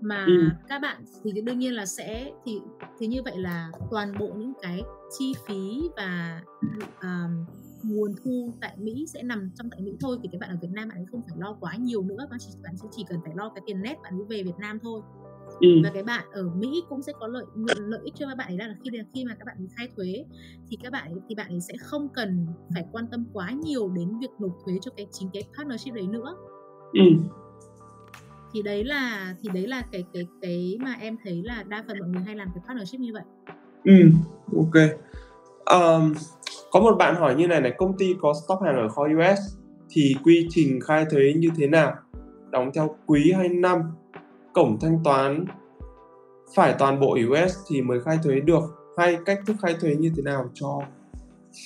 mà ừ. các bạn thì đương nhiên là sẽ thì thì như vậy là toàn bộ những cái chi phí và um, nguồn thu tại Mỹ sẽ nằm trong tại Mỹ thôi thì các bạn ở Việt Nam bạn ấy không phải lo quá nhiều nữa bạn chỉ bạn chỉ, chỉ cần phải lo cái tiền net bạn ấy về Việt Nam thôi ừ. và cái bạn ở Mỹ cũng sẽ có lợi lợi ích cho các bạn ấy là khi khi mà các bạn khai thuế thì các bạn ấy, thì bạn ấy sẽ không cần phải quan tâm quá nhiều đến việc nộp thuế cho cái chính cái partnership đấy nữa ừ thì đấy là thì đấy là cái cái cái mà em thấy là đa phần mọi người hay làm cái partnership như vậy. Ừ ok. Um, có một bạn hỏi như này này công ty có stock hàng ở kho US thì quy trình khai thuế như thế nào? Đóng theo quý hay năm? Cổng thanh toán phải toàn bộ US thì mới khai thuế được hay cách thức khai thuế như thế nào cho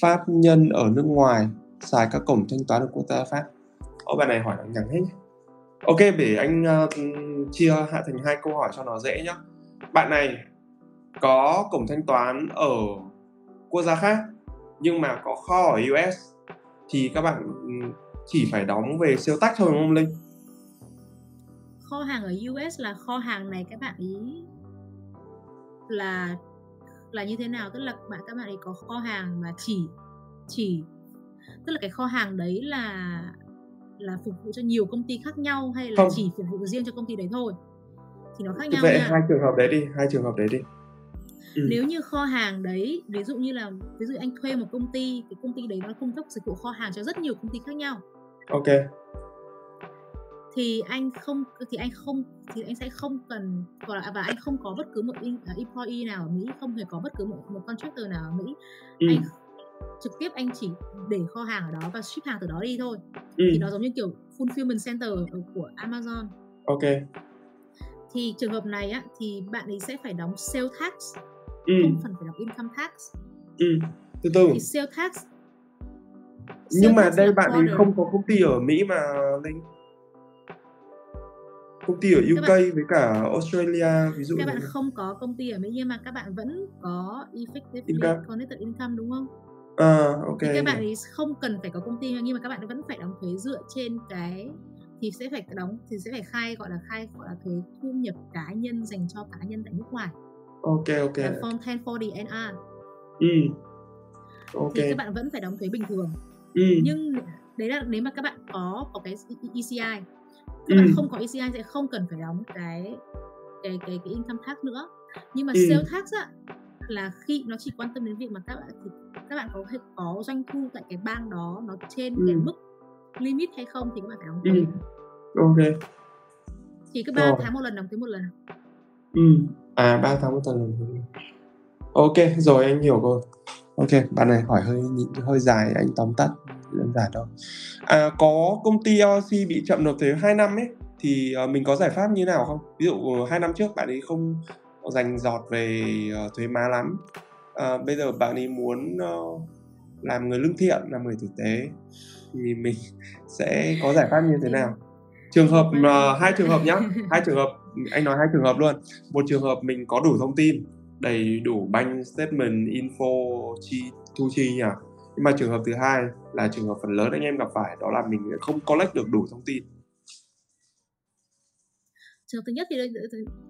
pháp nhân ở nước ngoài xài các cổng thanh toán của quốc gia Pháp? Ô bạn này hỏi ngắn hết nhé. Ok để anh uh, chia hạ thành hai câu hỏi cho nó dễ nhé bạn này có cổng thanh toán ở quốc gia khác nhưng mà có kho ở US thì các bạn ừ, chỉ phải đóng về siêu tách thôi đúng không Linh? Kho hàng ở US là kho hàng này các bạn ý là là như thế nào tức là bạn các bạn ấy có kho hàng mà chỉ chỉ tức là cái kho hàng đấy là là phục vụ cho nhiều công ty khác nhau hay là Không. chỉ phục vụ riêng cho công ty đấy thôi thì nó khác nhau vậy nha. hai trường hợp đấy đi hai trường hợp đấy đi ừ. nếu như kho hàng đấy ví dụ như là ví dụ anh thuê một công ty cái công ty đấy nó cung cấp dịch vụ kho hàng cho rất nhiều công ty khác nhau ok thì anh không thì anh không thì anh sẽ không cần gọi là và anh không có bất cứ một à, employee nào ở Mỹ không hề có bất cứ một, một contractor nào ở Mỹ ừ. anh trực tiếp anh chỉ để kho hàng ở đó và ship hàng từ đó đi thôi ừ. thì nó giống như kiểu fulfillment center của Amazon ok thì trường hợp này á thì bạn ấy sẽ phải đóng sale tax ừ. không cần phải đóng income tax ừ. từ từ thì sale tax nhưng mà đây bạn ấy không có công ty ở Mỹ mà linh công ty ở UK bạn, với cả Australia ví dụ các bạn này. không có công ty ở Mỹ nhưng mà các bạn vẫn có effective income. connected income đúng không? À, ok. Thì các bạn ấy không cần phải có công ty nhưng mà các bạn vẫn phải đóng thuế dựa trên cái thì sẽ phải đóng thì sẽ phải khai gọi là khai gọi là thuế thu nhập cá nhân dành cho cá nhân tại nước ngoài. Ok ok. Là form 1040 NR. Ừ. ok thì các bạn vẫn phải đóng thuế bình thường ừ. nhưng đấy là nếu mà các bạn có có cái ECI các Ừ. bạn không có ECI sẽ không cần phải đóng cái cái cái cái income tax nữa nhưng mà Ừ. sale tax á là khi nó chỉ quan tâm đến việc mà các bạn thì các bạn có có doanh thu tại cái bang đó nó trên cái Ừ. mức limit hay không thì các bạn phải đóng Ừ. thuế ok thì cứ ba Rồi. tháng một lần đóng thuế một lần ừ. à ba tháng một tuần ok rồi anh hiểu rồi ok bạn này hỏi hơi hơi dài anh tóm tắt đơn giản thôi à, có công ty LLC bị chậm nộp thuế 2 năm ấy thì ờ, mình có giải pháp như nào không ví dụ hai năm trước bạn ấy không dành giọt về ờ, thuế má lắm. À, bây giờ bạn ấy muốn ờ, làm người lương thiện làm người tử tế thì mình [laughs] sẽ có giải pháp như thế nào? Trường hợp mà hai trường hợp nhá hai trường hợp anh nói hai trường hợp luôn. Một trường hợp mình có đủ thông tin đầy đủ bank statement info chi thu chi nhỉ? Nhưng mà trường hợp thứ hai là trường hợp phần lớn anh em gặp phải đó là mình không collect được đủ thông tin trường hợp thứ nhất thì đây-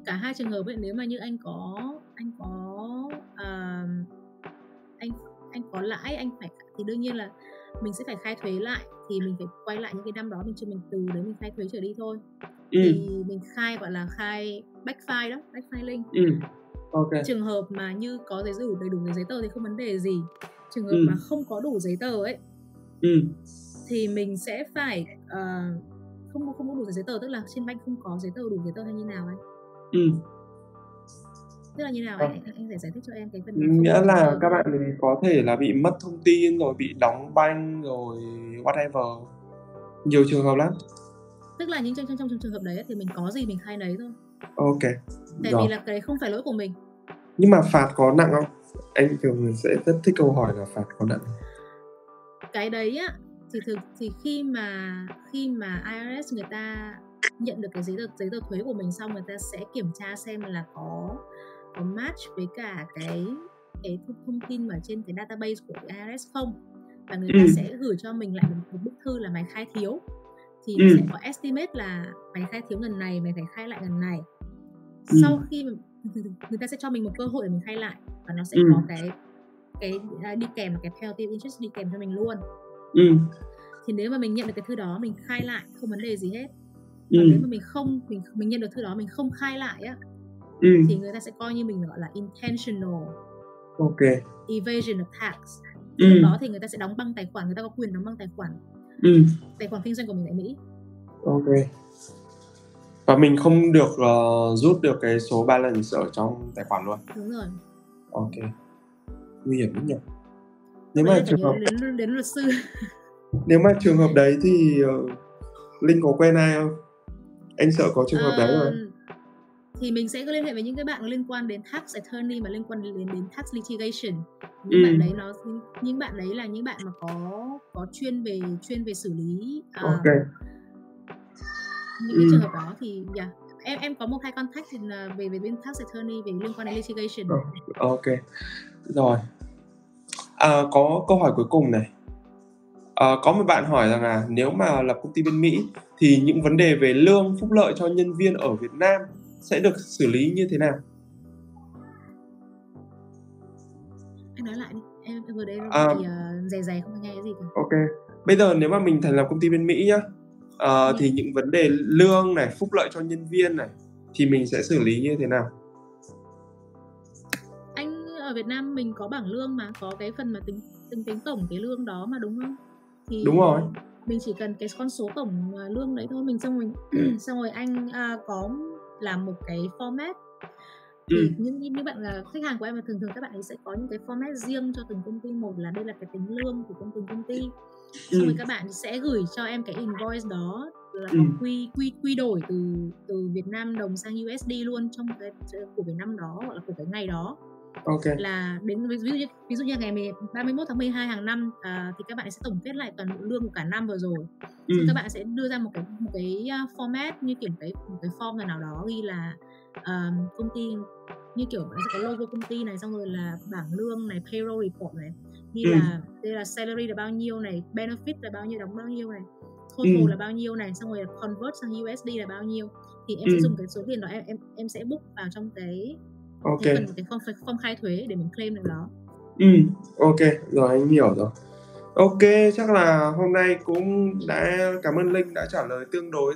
cả hai trường hợp ấy nếu mà như anh có anh có à, anh anh có lãi anh phải thì đương nhiên là mình sẽ phải khai thuế lại thì mình phải quay lại những cái năm đó mình chưa mình từ đấy mình khai thuế trở đi thôi. Ừ. Thì mình khai gọi là khai back file đó back filing ừ. Ok. Trường hợp mà như có giấy đủ đầy đủ giấy tờ thì không vấn đề gì. Trường hợp Ừ. mà không có đủ giấy tờ ấy ừ. thì mình sẽ phải ờ, không không có đủ giấy tờ tức là trên bank không có giấy tờ đủ giấy tờ hay như nào anh ừ. Tức là như nào Ờ. anh anh, phải giải thích cho em cái phần không nghĩa là tờ. các bạn ấy có thể là bị mất thông tin rồi bị đóng banh rồi whatever. Nhiều trường hợp lắm. Tức là những trong trong trong trường hợp đấy ấy, thì mình có gì mình khai nấy thôi. Ok. Tại rồi. vì là cái đấy không phải lỗi của mình. Nhưng mà phạt có nặng không? Anh thường sẽ rất thích câu hỏi là phạt có nặng cái đấy á thì thực thì khi mà khi mà IRS người ta nhận được cái giấy tờ giấy tờ thuế của mình xong người ta sẽ kiểm tra xem là có có match với cả cái cái thông, tin mà trên cái database của IRS không và người ta Ừ. sẽ gửi cho mình lại một, một bức thư là mày khai thiếu thì Ừ. sẽ có estimate là mày khai thiếu ngần này mày phải khai lại ngần này Ừ. sau khi [laughs] người ta sẽ cho mình một cơ hội để mình khai lại và nó sẽ Ừ. có cái cái à, đi kèm cái penalty interest đi kèm cho mình luôn ừ. Thì nếu mà mình nhận được cái thư đó mình khai lại không vấn đề gì hết. Ừ. còn nếu mà mình không mình mình nhận được thư đó mình không khai lại á ừ. thì người ta sẽ coi như mình gọi là intentional. Ok. Evasion of tax. Ừ. lúc đó thì người ta sẽ đóng băng tài khoản người ta có quyền đóng băng tài khoản. Ừ. Tài khoản kinh doanh của mình tại Mỹ. Ok. Và mình không được ờ, rút được cái số balance ở trong tài khoản luôn. Đúng rồi. Ok. Nguy hiểm lắm nhỉ nếu mà trường hợp đến, đến luật sư [laughs] nếu mà trường hợp đấy thì ờ, linh có quen ai không anh sợ có trường hợp đấy Ờ, rồi thì mình sẽ liên hệ với những cái bạn liên quan đến tax attorney mà liên quan đến đến tax litigation những Ừ. bạn đấy nó những bạn đấy là những bạn mà có có chuyên về chuyên về xử lý à, ok những cái Ừ. trường hợp đó thì yeah. em em có một hai contact thì là về về bên tax attorney về liên quan đến litigation Ờ. ok rồi à, có câu hỏi cuối cùng này. À, có một bạn hỏi rằng là nếu mà lập công ty bên Mỹ thì những vấn đề về lương phúc lợi cho nhân viên ở Việt Nam sẽ được xử lý như thế nào? Anh nói lại đi. Em, vừa đấy À. bị uh, dè dè không nghe cái gì cả. Ok. Bây giờ nếu mà mình thành lập công ty bên Mỹ nhá Ừ. thì những vấn đề lương này phúc lợi cho nhân viên này thì mình sẽ xử lý như thế nào ở Việt Nam mình có bảng lương mà có cái phần mà tính tính tính tổng cái lương đó mà đúng không thì Đúng rồi. mình chỉ cần cái con số tổng à, lương đấy thôi mình xong mình [clears throat] xong rồi anh à, có làm một cái format thì Ừ. những những bạn là khách hàng của em là thường thường các bạn ấy sẽ có những cái format riêng cho từng công ty một là đây là cái tính lương của từng công ty xong Ừ. rồi các bạn sẽ gửi cho em cái invoice đó là Ừ. quy quy quy đổi từ từ Việt Nam đồng sang USD luôn trong cái của cái năm đó hoặc là của cái ngày đó ok là đến ví dụ như ví dụ như ngày 10 31 tháng 12 hàng năm à, thì các bạn sẽ tổng kết lại toàn bộ lương của cả năm vừa rồi ừ. Các bạn sẽ đưa ra một cái một cái à, format như kiểu cái một cái form nào đó ghi là um, công ty như kiểu nó sẽ có logo công ty này xong rồi là bảng lương này payroll report này ghi Ừ. là đây là salary là bao nhiêu này benefit là bao nhiêu đóng bao nhiêu này total Ừ. là bao nhiêu này xong rồi convert sang USD là bao nhiêu thì em Ừ. sẽ dùng cái số tiền đó em em em sẽ book vào trong cái ok. Cái phần cái form, form khai thuế để mình claim được đó ừ ok. Rồi anh hiểu rồi. Ok chắc là hôm nay cũng đã cảm ơn linh đã trả lời tương đối.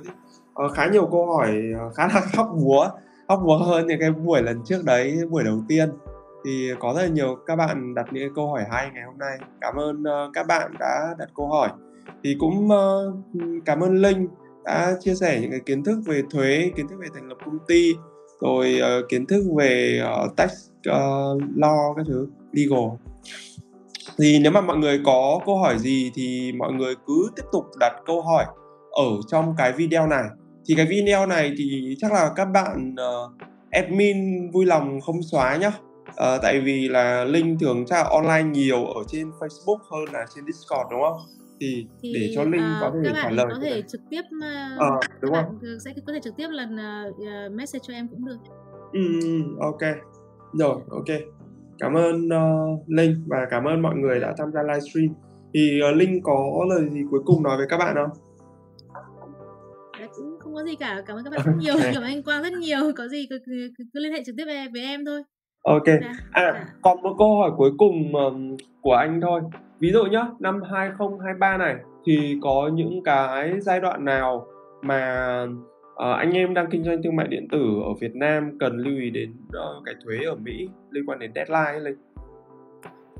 Uh, khá nhiều câu hỏi uh, khá là [laughs] khóc búa khóc búa hơn những cái buổi lần trước đấy buổi đầu tiên. Thì có rất là nhiều các bạn đặt những câu hỏi hay ngày hôm nay. Cảm ơn uh, các bạn đã đặt câu hỏi. Thì cũng uh, cảm ơn linh đã chia sẻ những cái kiến thức về thuế kiến thức về thành lập công ty rồi uh, kiến thức về uh, tax uh, law các thứ legal. Thì nếu mà mọi người có câu hỏi gì thì mọi người cứ tiếp tục đặt câu hỏi ở trong cái video này. Thì cái video này thì chắc là các bạn uh, admin vui lòng không xóa nhá. Uh, tại vì là linh thường chắc là online nhiều ở trên Facebook hơn là trên Discord đúng không? Thì, thì để cho linh uh, có thể trả lời có thể trực tiếp uh, ờ, đúng không? sẽ có thể trực tiếp lần uh, message cho em cũng được. Ừ, ok. Rồi ok. Cảm ơn uh, linh và cảm ơn mọi người đã tham gia livestream. Thì uh, linh có lời gì cuối cùng nói với các bạn không? Cũng không có gì cả. Cảm ơn các bạn rất [laughs] nhiều. Cảm ơn anh quang rất nhiều. Có gì cứ, cứ, cứ, cứ liên hệ trực tiếp với, em thôi. Ok. Dạ. à dạ. còn một câu hỏi cuối cùng um, của anh thôi ví dụ nhá năm 2023 này thì có những cái giai đoạn nào mà uh, anh em đang kinh doanh thương mại điện tử ở Việt Nam cần lưu ý đến uh, cái thuế ở Mỹ liên quan đến deadline ấy Linh?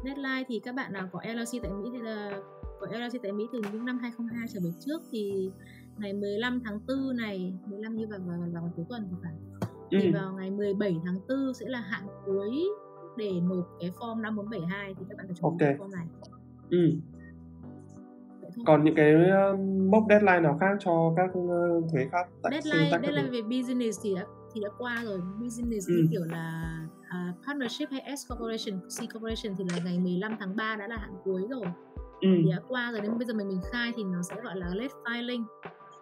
Deadline thì các bạn nào có LLC tại Mỹ thì là có LLC tại Mỹ từ những năm 2002 trở về trước thì ngày 15 tháng 4 này 15 như vào vào, vào, vào cuối tuần thì phải thì ừ. vào ngày 17 tháng 4 sẽ là hạn cuối để nộp cái form 5472 thì các bạn phải chuẩn bị okay. form này. Ừ. Còn những cái mốc deadline nào khác cho các thuế khác? Deadline deadline về business thì đã thì đã qua rồi. Business ừ. như kiểu là uh, partnership hay S corporation, C corporation thì là ngày 15 tháng 3 đã là hạn cuối rồi. Ừ. Thì đã qua rồi nên bây giờ mình mình khai thì nó sẽ gọi là late filing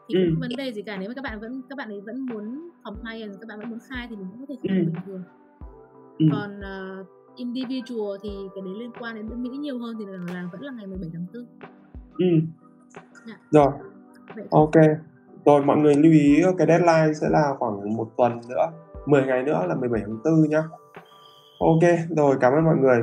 thì ừ. không vấn đề gì cả nếu mà các bạn vẫn các bạn ấy vẫn muốn compliance các bạn vẫn muốn khai thì mình cũng có thể khai ừ. bình thường ừ. còn uh, individual thì cái đấy liên quan đến Mỹ nhiều hơn thì là, là vẫn là ngày 17 tháng 4 ừ. Dạ. rồi. Vậy ok. Rồi mọi người lưu ý cái deadline sẽ là khoảng một tuần nữa 10 ngày nữa là 17 tháng 4 nhá. Ok rồi cảm ơn mọi người